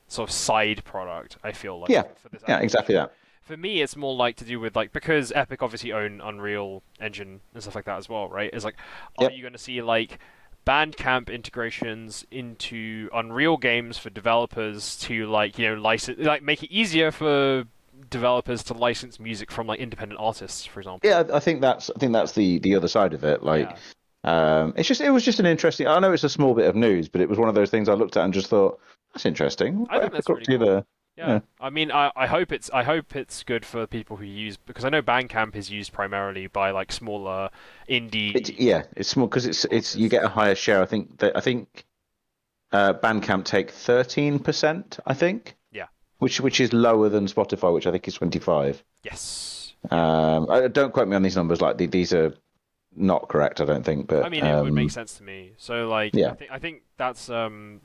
sort of side product. I feel like. Yeah. For this Yeah, exactly that. For me, it's more like to do with like because Epic obviously own Unreal Engine and stuff like that as well, right? It's like, are Yep. you going to see like Bandcamp integrations into Unreal games for developers to like you know license like make it easier for developers to license music from like independent artists, for example. Yeah, I think that's I think that's the the other side of it. Like, um, it's just it was just an interesting. I know it's a small bit of news, but it was one of those things I looked at and just thought that's interesting. I think that's really the- Yeah. Yeah. I mean, I, I hope it's I hope it's good for people who use because I know Bandcamp is used primarily by like smaller indie. It's, yeah, it's small because it's it's you get a higher share. I think that I think uh, Bandcamp take thirteen percent. I think. Yeah. Which which is lower than Spotify, which I think is twenty five. yes. Um, I, don't quote me on these numbers. Like the, these are not correct. I don't think. But I mean, it would um, make sense to me. So like, yeah. I think I think that's um,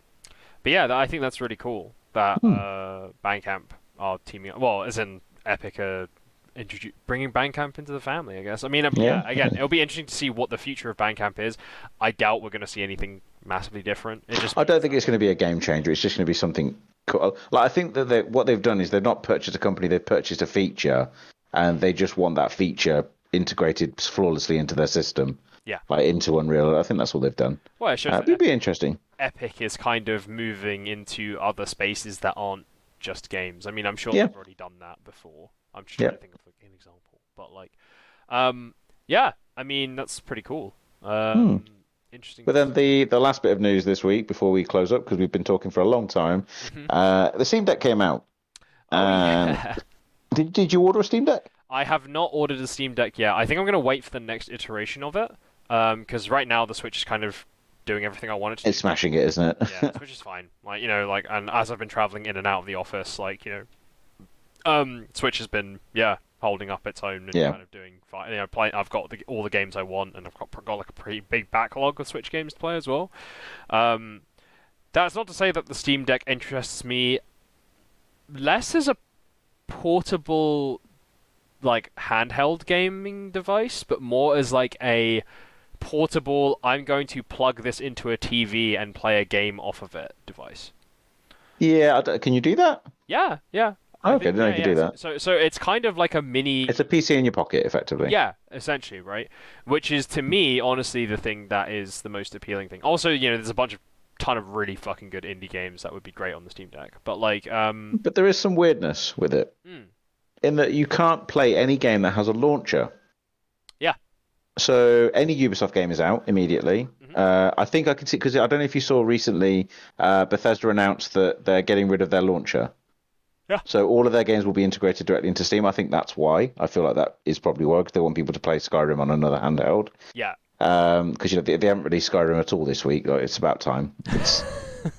but yeah, that, I think that's really cool that Hmm. uh, Bandcamp are teaming up. Well, as in Epic are introdu- bringing Bandcamp into the family. I guess. I mean, um, yeah. Again, it'll be interesting to see what the future of Bandcamp is. I doubt we're going to see anything massively different. It just I don't think it's going to be a game changer. It's just going to be something cool. Like I think that they, what they've done is they've not purchased a company; they've purchased a feature, and they just want that feature integrated flawlessly into their system. Yeah. like into Unreal. I think that's all they've done. well, it shows Uh, it'd be interesting. Epic is kind of moving into other spaces that aren't just games. I mean, I'm sure Yeah. they've already done that before. I'm just Yeah. trying to think of like, an example, but like, um, yeah, I mean that's pretty cool. Um, Interesting. Hmm. But then the the last bit of news this week before we close up because we've been talking for a long time. Mhm. Uh, the Steam Deck came out. Oh, um, yeah. Did Did you order a Steam Deck? I have not ordered a Steam Deck yet. I think I'm gonna wait for the next iteration of it, because right now the Switch is kind of doing everything I wanted to. do. It's smashing it, isn't it? yeah, which is fine. Like you know, like and as I've been traveling in and out of the office, like you know, um, Switch has been yeah holding up its own and Yeah. kind of doing fine. You know, play, I've got the, all the games I want, and I've got, got like a pretty big backlog of Switch games to play as well. Um, that's not to say that the Steam Deck interests me less as a portable like handheld gaming device, but more as like a portable. I'm going to plug this into a TV and play a game off of it device. yeah. I can you do that? Yeah, yeah. I Okay, think- then I yeah, can do that. So, so it's kind of like a mini. It's a PC in your pocket, effectively. Yeah, essentially, right? Which is to me, honestly, the thing that is the most appealing thing. Also, you know, there's a bunch of ton of really fucking good indie games that would be great on the Steam Deck. But like, um, But there is some weirdness with it. hmm, in that you can't play any game that has a launcher. So any Ubisoft game is out immediately. Mhm. Uh, I think I can see because I don't know if you saw recently, uh, Bethesda announced that they're getting rid of their launcher. Yeah. So all of their games will be integrated directly into Steam. I think that's why. I feel like that is probably why 'cause they want people to play Skyrim on another handheld. yeah, Because you know they, they haven't released Skyrim at all this week. Like, it's about time. It's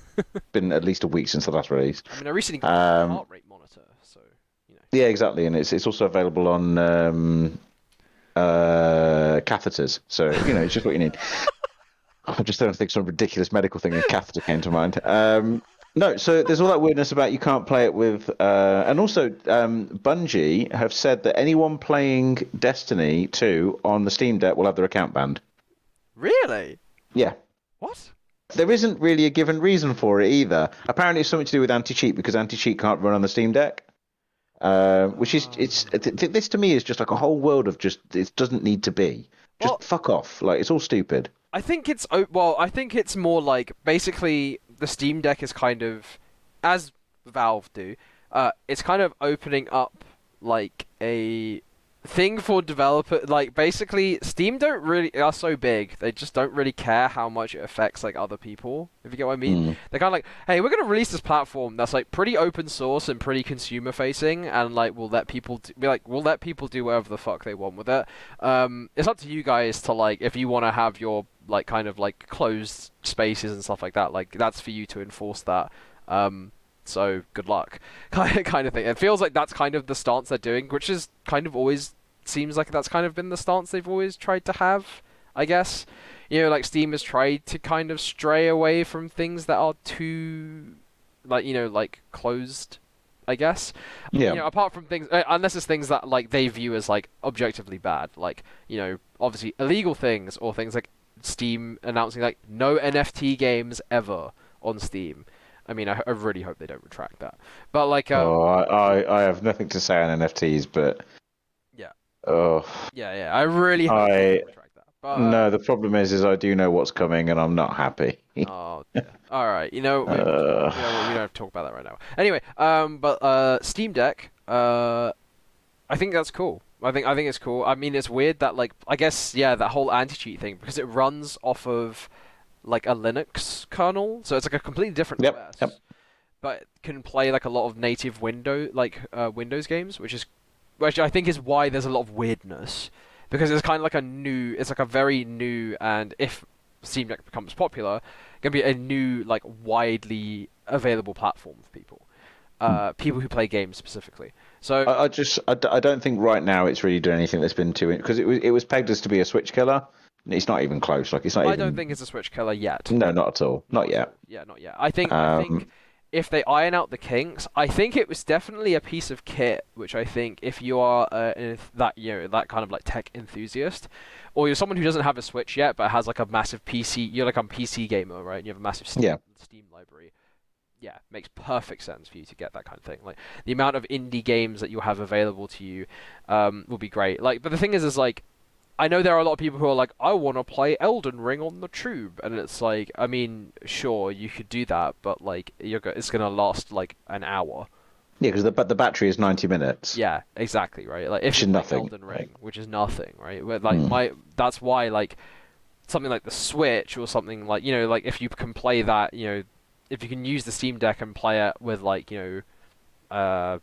been at least a week since the last release. I mean, I recently got a Um, heart rate monitor, so you know. Yeah, exactly, and it's it's also available on um, uh, catheters. So you know, it's just what you need. I just don't think some ridiculous medical thing a catheter came to mind. Um, no, so there's all that weirdness about you can't play it with, uh, and also um, Bungie have said that anyone playing Destiny 2 on the Steam Deck will have their account banned. Really? Yeah, What? there isn't really a given reason for it either. Apparently, it's something to do with anti-cheat because anti-cheat can't run on the Steam Deck. Uh, which is it's th- th- this to me is just like a whole world of just it doesn't need to be. Just Well- fuck off. Like it's all stupid. I think it's well. I think it's more like basically the Steam Deck is kind of, as Valve do, uh, it's kind of opening up like a thing for developer. Like basically, Steam don't really are so big. They just don't really care how much it affects like other people. If you get what I mean. Mm. They're kind of like, hey, we're gonna release this platform that's like pretty open source and pretty consumer facing, and like we'll let people d- be like, we'll let people do whatever the fuck they want with it. Um, it's up to you guys to like, if you want to have your like kind of like closed spaces and stuff like that, like that's for you to enforce that. Um, so good luck, kind of thing. It feels like that's kind of the stance they're doing, which is kind of always seems like that's kind of been the stance they've always tried to have. I guess you know, like Steam has tried to kind of stray away from things that are too, like you know, like closed. I guess. Yeah. You know, apart from things, uh, unless it's things that like they view as like objectively bad, like you know, obviously illegal things or things like Steam announcing like no NFT games ever on Steam. I mean, I, I really hope they don't retract that. But like, um, oh, I, I I have nothing to say on NFTs, but Yeah. Oh yeah, yeah, I really hope they I- don't retract that. But, no, the problem is, is I do know what's coming, and I'm not happy. Oh, dear. all right. You know, we, Uh. you know, we don't have to talk about that right now. Anyway, um, but uh, Steam Deck, uh, I think that's cool. I think I think it's cool. I mean, it's weird that like I guess yeah, that whole anti-cheat thing because it runs off of like a Linux kernel, so it's like a completely different Yep, OS. yep. But can play like a lot of native window like uh, Windows games, which is which I think is why there's a lot of weirdness because it's kind of like a new, it's like a very new and if Steam Deck becomes popular, going to be a new like widely available platform for people, uh, people who play games specifically. So I, I just I, I don't think right now it's really doing anything that's been too because it was it was pegged as to be a Switch killer. It's not even close. Like it's not I even. don't think it's a Switch killer yet. No, not at all. Not yet. Yeah, not yet. I think I Um, think if they iron out the kinks, I think it was definitely a piece of kit which I think if you are uh, if that you know that kind of like tech enthusiast, or you're someone who doesn't have a Switch yet but has like a massive PC, you're like a PC gamer, right? And you have a massive Steam, Yeah. Steam library. Yeah, makes perfect sense for you to get that kind of thing. Like the amount of indie games that you'll have available to you um, will be great. Like, but the thing is, is like I know there are a lot of people who are like, I want to play Elden Ring on the tube, and it's like, I mean, sure, you could do that, but like, you're go- it's gonna last like an hour. Yeah, because the but the battery is ninety minutes. Yeah, exactly, right. Like, if Which you is nothing, Elden Ring, right. which is nothing, right? But, like Hmm. my, that's why like something like the Switch or something like you know, like if you can play that, you know, if you can use the Steam Deck and play it with like you know, uh,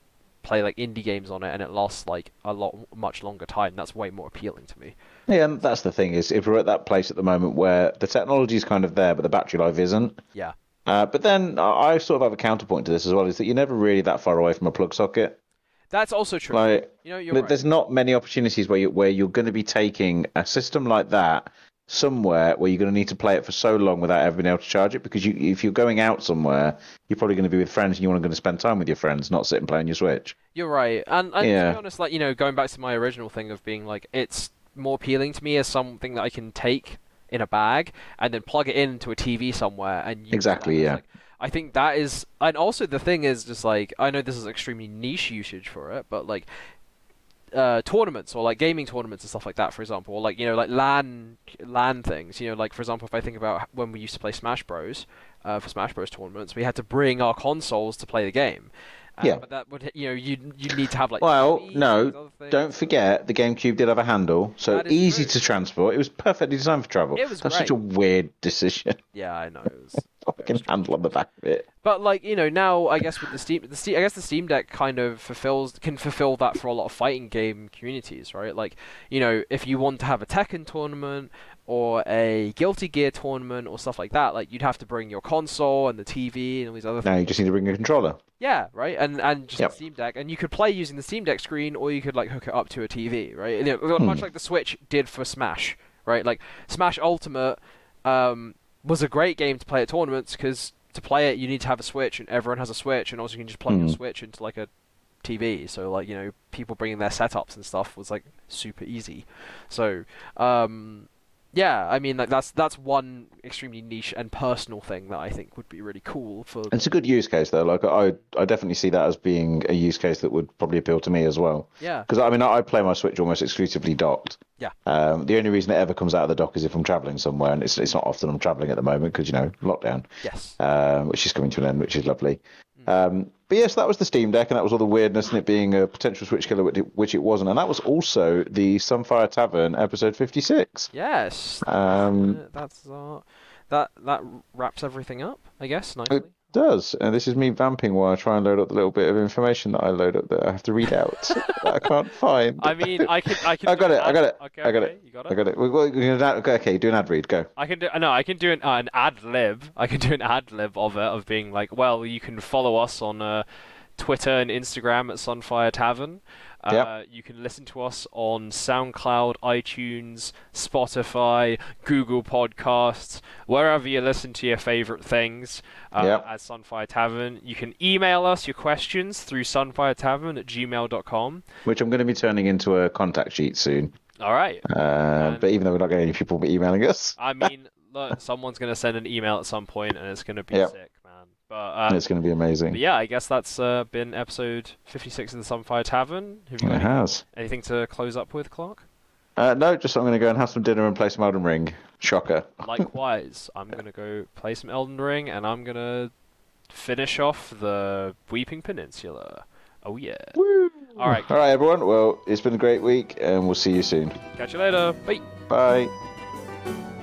play like indie games on it, and it lasts like a lot much longer time. That's way more appealing to me. Yeah, and that's the thing is if we're at that place at the moment where the technology is kind of there, but the battery life isn't. Yeah. Uh, but then I sort of have a counterpoint to this as well: is that you're never really that far away from a plug socket. That's also true. Like, you know, you're there- right. there's not many opportunities where you where you're going to be taking a system like that somewhere where you're going to need to play it for so long without ever being able to charge it because you if you're going out somewhere you're probably going to be with friends and you want to spend time with your friends not sit and play on your switch. You're right, and, and to be honest, like you know, going back to my original thing of being like, it's more appealing to me as something that I can take in a bag and then plug it into a TV somewhere and use Exactly, yeah. like- I think that is, and also the thing is just like I know this is extremely niche usage for it, but like uh, tournaments or like gaming tournaments and stuff like that, for example, or like you know like LAN LAN things. You know, like for example, if I think about when we used to play Smash Bros. Uh, for Smash Bros. tournaments, we had to bring our consoles to play the game. Yeah. But that would, you know, you you need to have like. Well, no, these other things. don't forget the GameCube did have a handle so easy true. to transport it was perfectly designed for travel It was that's such a weird decision Yeah, I know. Fucking handle on the back of it But like you know now, I guess with the Steam, the Steam, I guess the Steam Deck kind of fulfills can fulfill that for a lot of fighting game communities, right? Like you know, if you want to have a Tekken tournament or a Guilty Gear tournament or stuff like that, like you'd have to bring your console and the TV and all these other now things. you just need to bring a controller Yeah, right, and and just Yep. the Steam Deck, and you could play using the Steam Deck screen, or you could like hook it up to a TV, right? And, you know, much Hmm. like the Switch did for Smash, right? Like Smash Ultimate um, was a great game to play at tournaments because to play it you need to have a Switch, and everyone has a Switch, and also you can just plug your Hmm. Switch into like a TV. So like you know people bringing their setups and stuff was like super easy. So um, yeah, I mean like that's that's one extremely niche and personal thing that I think would be really cool for. it's a good use case though like i i definitely see that as being a use case that would probably appeal to me as well Yeah. because i mean I, I play my switch almost exclusively docked Yeah. um, the only reason it ever comes out of the dock is if i'm traveling somewhere and it's, it's not often i'm traveling at the moment because you know lockdown Yes. um, which is coming to an end, which is lovely. Um, but yes, that was the Steam Deck, and that was all the weirdness and it being a potential Switch killer, which it, wasn't. And that was also the Sunfire Tavern episode 56. Yes. Um, that's uh, that that wraps everything up, I guess, nicely. Does. And this is me vamping while I try and load up the little bit of information that I load up that I have to read out I can't find. I mean, I can, I can. I got it, I got it, Okay, I got okay, it, You got it. I got it. We're, we're gonna, okay, okay, do an ad read. Go. I can do no, I can do an uh, an ad lib. I can do an ad lib of it of being like, well, you can follow us on uh, Twitter and Instagram at Sunfire Tavern. Uh, Yep. You can listen to us on SoundCloud, iTunes, Spotify, Google Podcasts, wherever you listen to your favorite things. Uh, Yep. At Sunfire Tavern, you can email us your questions through sunfiretavern at gmail.com. Which I'm going to be turning into a contact sheet soon. All right. Uh, but even though we're not getting any people emailing us, I mean, look, someone's gonna send an email at some point, and it's gonna be Yep. sick. But, uh, it's going to be amazing. yeah, I guess that's uh, been episode 56 of the Sunfire Tavern. Have you got It any- has. anything to close up with, Clark? Uh, no, just I'm going to go and have some dinner and play some Elden Ring. Shocker. Likewise, I'm gonna go play some Elden Ring, and I'm gonna finish off the Weeping Peninsula. Oh yeah! Woo! All right, All right, everyone. Well, it's been a great week, and we'll see you soon. catch you later. Bye. Bye.